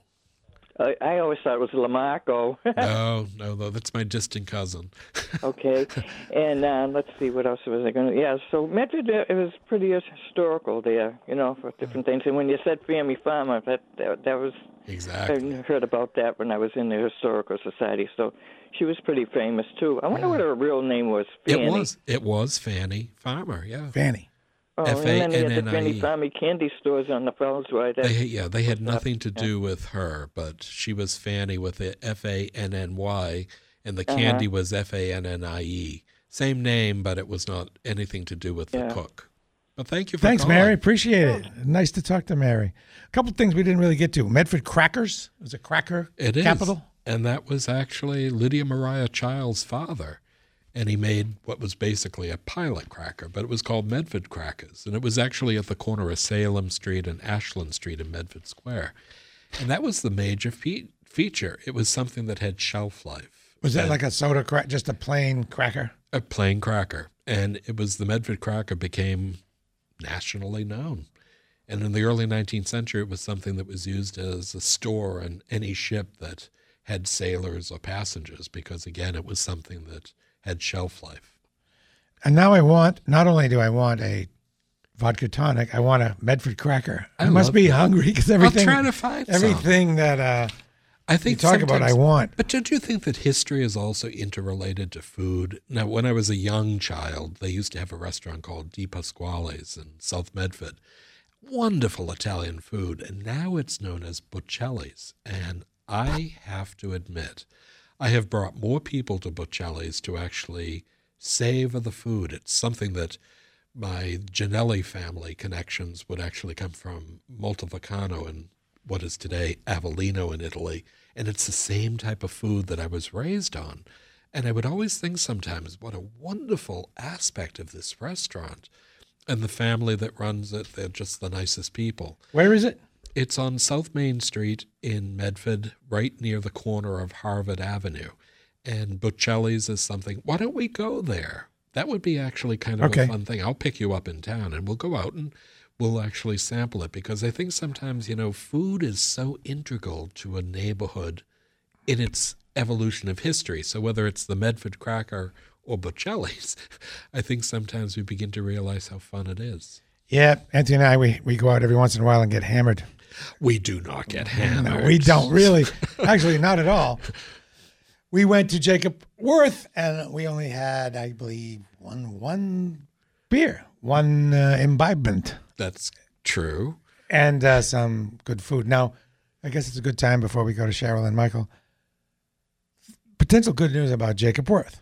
Speaker 20: I, I always thought it was Lamarco.
Speaker 7: No, no, no, that's my distant cousin.
Speaker 20: okay. And uh, let's see, what else was I going to... Yeah, so Medford, uh, it was pretty historical there, you know, for different things. And when you said family farmer, that, that, that was...
Speaker 7: Exactly.
Speaker 20: I heard about that when I was in the Historical Society. So she was pretty famous, too. I wonder what her real name was. Fanny.
Speaker 7: It was. It was Fanny Farmer. Yeah.
Speaker 6: Fanny.
Speaker 20: Oh, and then they had the Fanny
Speaker 7: F-A-N-N-I-E.
Speaker 20: Farmer candy stores on the Fellsway. That,
Speaker 7: They, yeah, they had nothing to do with her, but she was Fanny with the F A N N Y, and the
Speaker 20: Uh-huh.
Speaker 7: candy was F A N N I E. Same name, but it was not anything to do with
Speaker 20: Yeah.
Speaker 7: the cook. But thank you for
Speaker 6: Thanks,
Speaker 7: calling.
Speaker 6: Mary. Appreciate it. Nice to talk to Mary. A couple things we didn't really get to. Medford Crackers was a cracker
Speaker 7: It is.
Speaker 6: capital.
Speaker 7: And that was actually Lydia Maria Child's father. And he made what was basically a pilot cracker, but it was called Medford Crackers. And it was actually at the corner of Salem Street and Ashland Street in Medford Square. And that was the major fe- feature. It was something that had shelf life.
Speaker 6: Was that
Speaker 7: And
Speaker 6: like a soda crack, just a plain cracker?
Speaker 7: a plain cracker? And it was the Medford cracker became nationally known. And in the early 19th century, it was something that was used as a store on any ship that had sailors or passengers, because again, it was something that had shelf life.
Speaker 6: And now I want, not only do I want a vodka tonic, I want a Medford cracker. I,
Speaker 7: I
Speaker 6: must be
Speaker 7: that.
Speaker 6: hungry because everything,
Speaker 7: I'll
Speaker 6: everything,
Speaker 7: try to find some.
Speaker 6: everything that uh,
Speaker 7: I think
Speaker 6: you talk about, I want.
Speaker 7: But don't you think that history is also interrelated to food? Now, when I was a young child, they used to have a restaurant called Di Pasquale's in South Medford. Wonderful Italian food, and now it's known as Bocelli's. And I have to admit, I have brought more people to Bocelli's to actually savor the food. It's something that my Ginelli family connections would actually come from Montalbano and what is today Avellino in Italy. And it's the same type of food that I was raised on. And I would always think sometimes what a wonderful aspect of this restaurant. And the family that runs it, they're just the nicest people.
Speaker 6: Where is it?
Speaker 7: It's on South Main Street in Medford, right near the corner of Harvard Avenue. And Bocelli's is something. Why don't we go there? That would be actually kind of
Speaker 6: Okay.
Speaker 7: a fun thing. I'll pick you up in town and we'll go out and we'll actually sample it because I think sometimes, you know, food is so integral to a neighborhood in its evolution of history. So whether it's the Medford cracker or Bocelli's, I think sometimes we begin to realize how fun it is.
Speaker 6: Yeah, Anthony and I, we, we go out every once in a while and get hammered.
Speaker 7: We do not get
Speaker 6: No,
Speaker 7: hammered.
Speaker 6: we don't really. Actually, not at all. We went to Jacob Wirth, and we only had, I believe, one one beer, one uh, imbibement,
Speaker 7: That's true.
Speaker 6: and uh, some good food. Now, I guess it's a good time before we go to Cheryl and Michael. Potential good news about Jacob Wirth,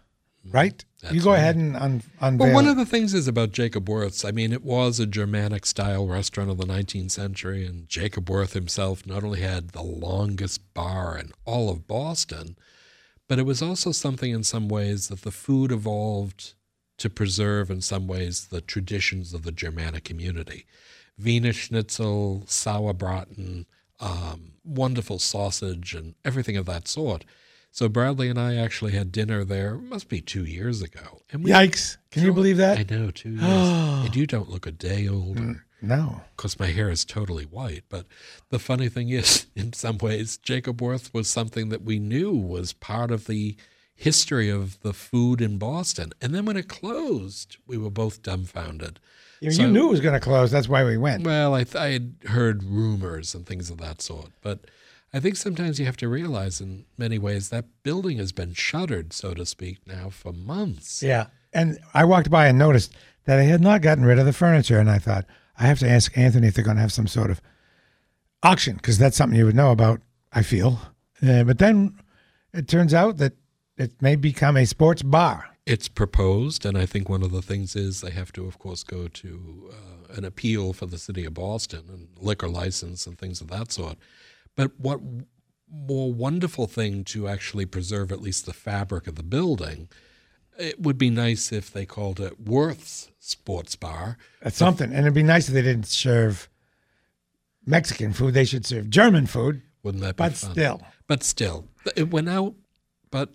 Speaker 6: right? you go ahead and un- unveil.
Speaker 7: Well, one of the things is about Jacob Wirth's. I mean, it was a Germanic style restaurant of the 19th century, and Jacob Wirth himself not only had the longest bar in all of Boston, but it was also something in some ways that the food evolved to preserve, in some ways, the traditions of the Germanic community. Wiener Schnitzel, Sauerbraten, um, wonderful sausage, and everything of that sort. So Bradley and I actually had dinner there. It must be two years ago. And we,
Speaker 6: Yikes! Can you believe that?
Speaker 7: I know, two years. and you don't look a day older.
Speaker 6: Mm, no.
Speaker 7: Because my hair is totally white. But the funny thing is, in some ways, Jacob Wirth was something that we knew was part of the history of the food in Boston. And then when it closed, we were both dumbfounded.
Speaker 6: You,
Speaker 7: So-
Speaker 6: you knew it was going to close. That's why we went.
Speaker 7: well, I, th- I had heard rumors and things of that sort, but I think sometimes you have to realize, in many ways, that building has been shuttered, so to speak, now for months.
Speaker 6: Yeah. And I walked by and noticed that they had not gotten rid of the furniture. And I thought, I have to ask Anthony if they're going to have some sort of auction, because that's something you would know about, I feel. Uh, but then it turns out that it may become a sports bar.
Speaker 7: It's proposed, and I think one of the things is they have to, of course, go to uh, an appeal for the city of Boston and liquor license and things of that sort. But what more wonderful thing to actually preserve at least the fabric of the building? It would be nice if they called it Wirth's Sports Bar.
Speaker 6: That's something. And it'd be nice if they didn't serve Mexican food. They should serve German food.
Speaker 7: Wouldn't that be
Speaker 6: But
Speaker 7: fun?
Speaker 6: still.
Speaker 7: But still, it went out. But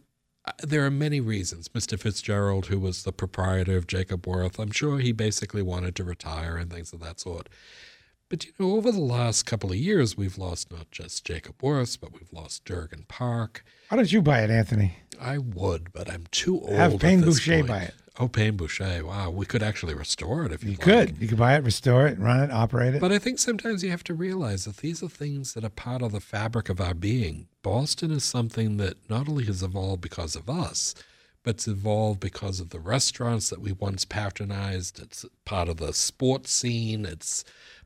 Speaker 7: uh, there are many reasons. Mr. Fitzgerald, who was the proprietor of Jacob Wirth, I'm sure he basically wanted to retire and things of that sort. But you know, over the last couple of years, we've lost not just Jacob Wirth, but we've lost Durgan Park.
Speaker 6: Why don't you buy it, Anthony?
Speaker 7: I would, but I'm too old.
Speaker 6: Have Payne Boucher
Speaker 7: point.
Speaker 6: buy it.
Speaker 7: Oh, Payne Boucher. Wow, we could actually restore it if you
Speaker 6: You could. You could buy it, restore it, run it, operate it.
Speaker 7: But I think sometimes you have to realize that these are things that are part of the fabric of our being. Boston is something that not only has evolved because of us, but it's evolved because of the restaurants that we once patronized. It's part of the sports scene, it's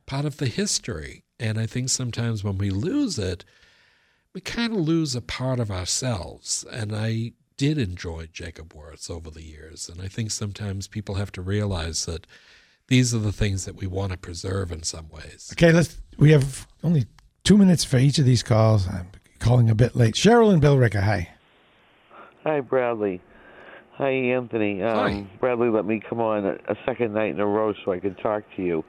Speaker 7: part of the history. And I think sometimes when we lose it, we kind of lose a part of ourselves. And I did enjoy Jacob Wirth over the years. And I think sometimes people have to realize that these are the things that we want to preserve in some ways.
Speaker 6: Okay, let's. We have only two minutes for each of these calls. I'm calling a bit late. Cheryl and Billerica, hi.
Speaker 21: Hi, Bradley. Hi, Anthony. Um, Bradley let me come on a, a second night in a row so I could talk to you.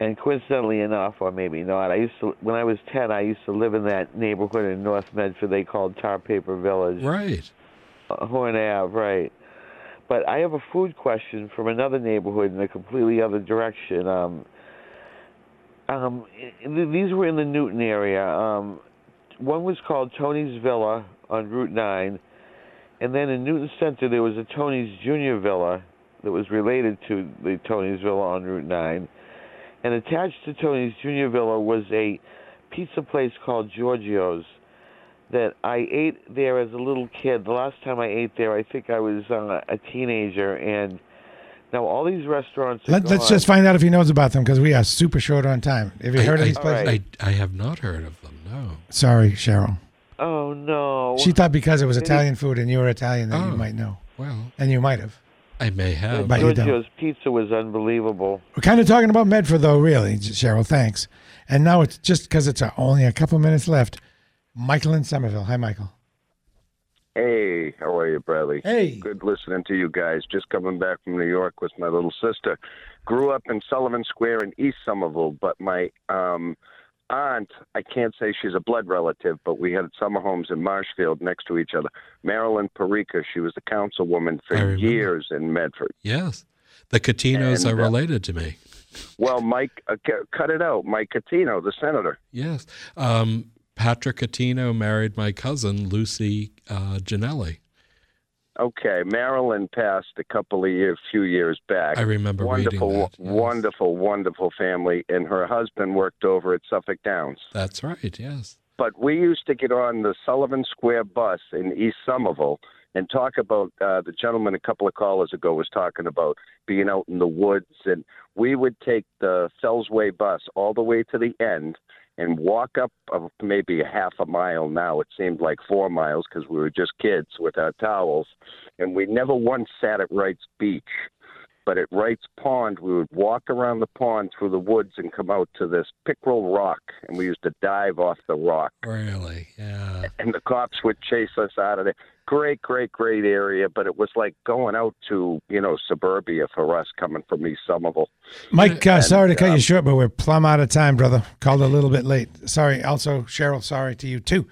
Speaker 21: And coincidentally enough, or maybe not, I used to when I was ten, I used to live in that neighborhood in North Medford they called Tar Paper Village.
Speaker 7: Right.
Speaker 21: Uh, Horn Ave, right. But I have a food question from another neighborhood in a completely other direction. Um, um, these were in the Newton area. Um, one was called Tony's Villa on Route 9, and then in Newton Center there was a Tony's Junior Villa that was related to the Tony's Villa on Route 9. And attached to Tony's Junior Villa was a pizza place called Giorgio's that I ate there as a little kid. The last time I ate there, I think I was uh, a teenager, and now all these restaurants. Are
Speaker 6: Let, let's just find out if he knows about them because we are super short on time. Have you
Speaker 7: I-
Speaker 6: heard of these places?
Speaker 7: I, I have not heard of them, no.
Speaker 6: Sorry, Cheryl.
Speaker 21: Oh no!
Speaker 6: She thought because it was Italian food and you were Italian that you
Speaker 7: Oh,
Speaker 6: might know.
Speaker 7: Well,
Speaker 6: And you might have.
Speaker 7: I may have.
Speaker 6: But you don't.
Speaker 21: Giorgio's pizza was unbelievable.
Speaker 6: We're kind of talking about Medford, though, really, Cheryl. Thanks. And now it's just because it's uh, only a couple minutes left. Michael in Somerville. Hi, Michael.
Speaker 22: Hey, how are you, Bradley?
Speaker 6: Hey.
Speaker 22: Good listening to you guys. Just coming back from New York with my little sister. Grew up in Sullivan Square in East Somerville, but my um, aunt, I can't say she's a blood relative, but we had summer homes in Marshfield next to each other. Marilyn Porreca, she was the councilwoman for years in Medford.
Speaker 7: Yes. The Catinos
Speaker 22: And,
Speaker 7: are
Speaker 22: uh,
Speaker 7: related to me.
Speaker 22: Well, Mike, uh, cut it out. Mike Catino, the senator.
Speaker 7: Yes. Um, Patrick Catino married my cousin, Lucy uh, Janelli.
Speaker 22: Okay, Marilyn passed a couple of years, few years back.
Speaker 7: I remember
Speaker 22: wonderful,
Speaker 7: yes.
Speaker 22: wonderful, wonderful family, and her husband worked over at Suffolk Downs.
Speaker 7: That's right, yes.
Speaker 22: But we used to get on the Sullivan Square bus in East Somerville and talk about uh, the gentleman a couple of callers ago was talking about being out in the woods, and we would take the Fellsway bus all the way to the end and walk up of maybe a half a mile now. It seemed like four miles because we were just kids with our towels, and we never once sat at Wright's Beach. But at Wright's Pond, we would walk around the pond through the woods and come out to this pickerel rock, and we used to dive off the rock
Speaker 7: Really? Yeah.
Speaker 22: and the cops would chase us out of there. Great, great, great area, but it was like going out to you know suburbia for us coming from East Somerville.
Speaker 6: Mike, uh,
Speaker 22: And,
Speaker 6: sorry to cut
Speaker 22: uh,
Speaker 6: you short, but we're plumb out of time, brother. Called a little bit late. Sorry. Also, Cheryl, sorry to you too.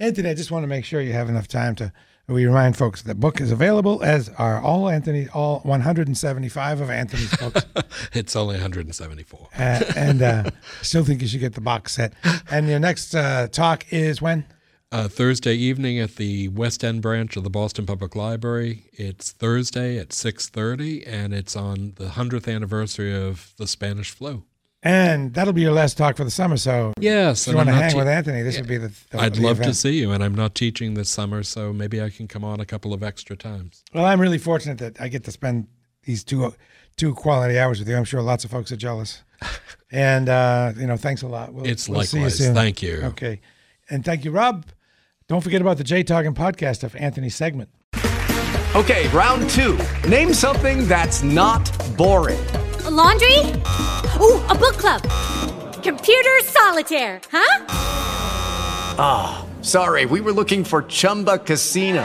Speaker 6: Anthony, I just want to make sure you have enough time to. We remind folks the book is available, as are all Anthony, all 175 of Anthony's books.
Speaker 7: It's only 174.
Speaker 6: uh, and uh, still think you should get the box set. And your next uh, talk is when?
Speaker 7: Uh, Thursday evening at the West End branch of the Boston Public Library. It's Thursday at 6:30, and it's on the 100th anniversary of the Spanish flu.
Speaker 6: And that'll be your last talk for the summer. So
Speaker 7: Yes,
Speaker 6: if you want to hang
Speaker 7: te-
Speaker 6: with Anthony, this
Speaker 7: Yeah.
Speaker 6: would be the. the
Speaker 7: I'd
Speaker 6: the
Speaker 7: love to see you, and I'm not teaching this summer, so maybe I can come on a couple of extra times.
Speaker 6: Well, I'm really fortunate that I get to spend these two two quality hours with you. I'm sure lots of folks are jealous. And uh, you know, thanks a lot. We'll,
Speaker 7: It's
Speaker 6: we'll see you
Speaker 7: likewise.
Speaker 6: soon.
Speaker 7: Thank you.
Speaker 6: Okay, and thank you, Rob. Don't forget about the Jay Talking podcast of Anthony segment.
Speaker 23: Okay, round two. Name something that's not boring.
Speaker 24: A laundry? Ooh, a book club. Computer solitaire, huh?
Speaker 23: Ah, sorry, we were looking for Chumba Casino.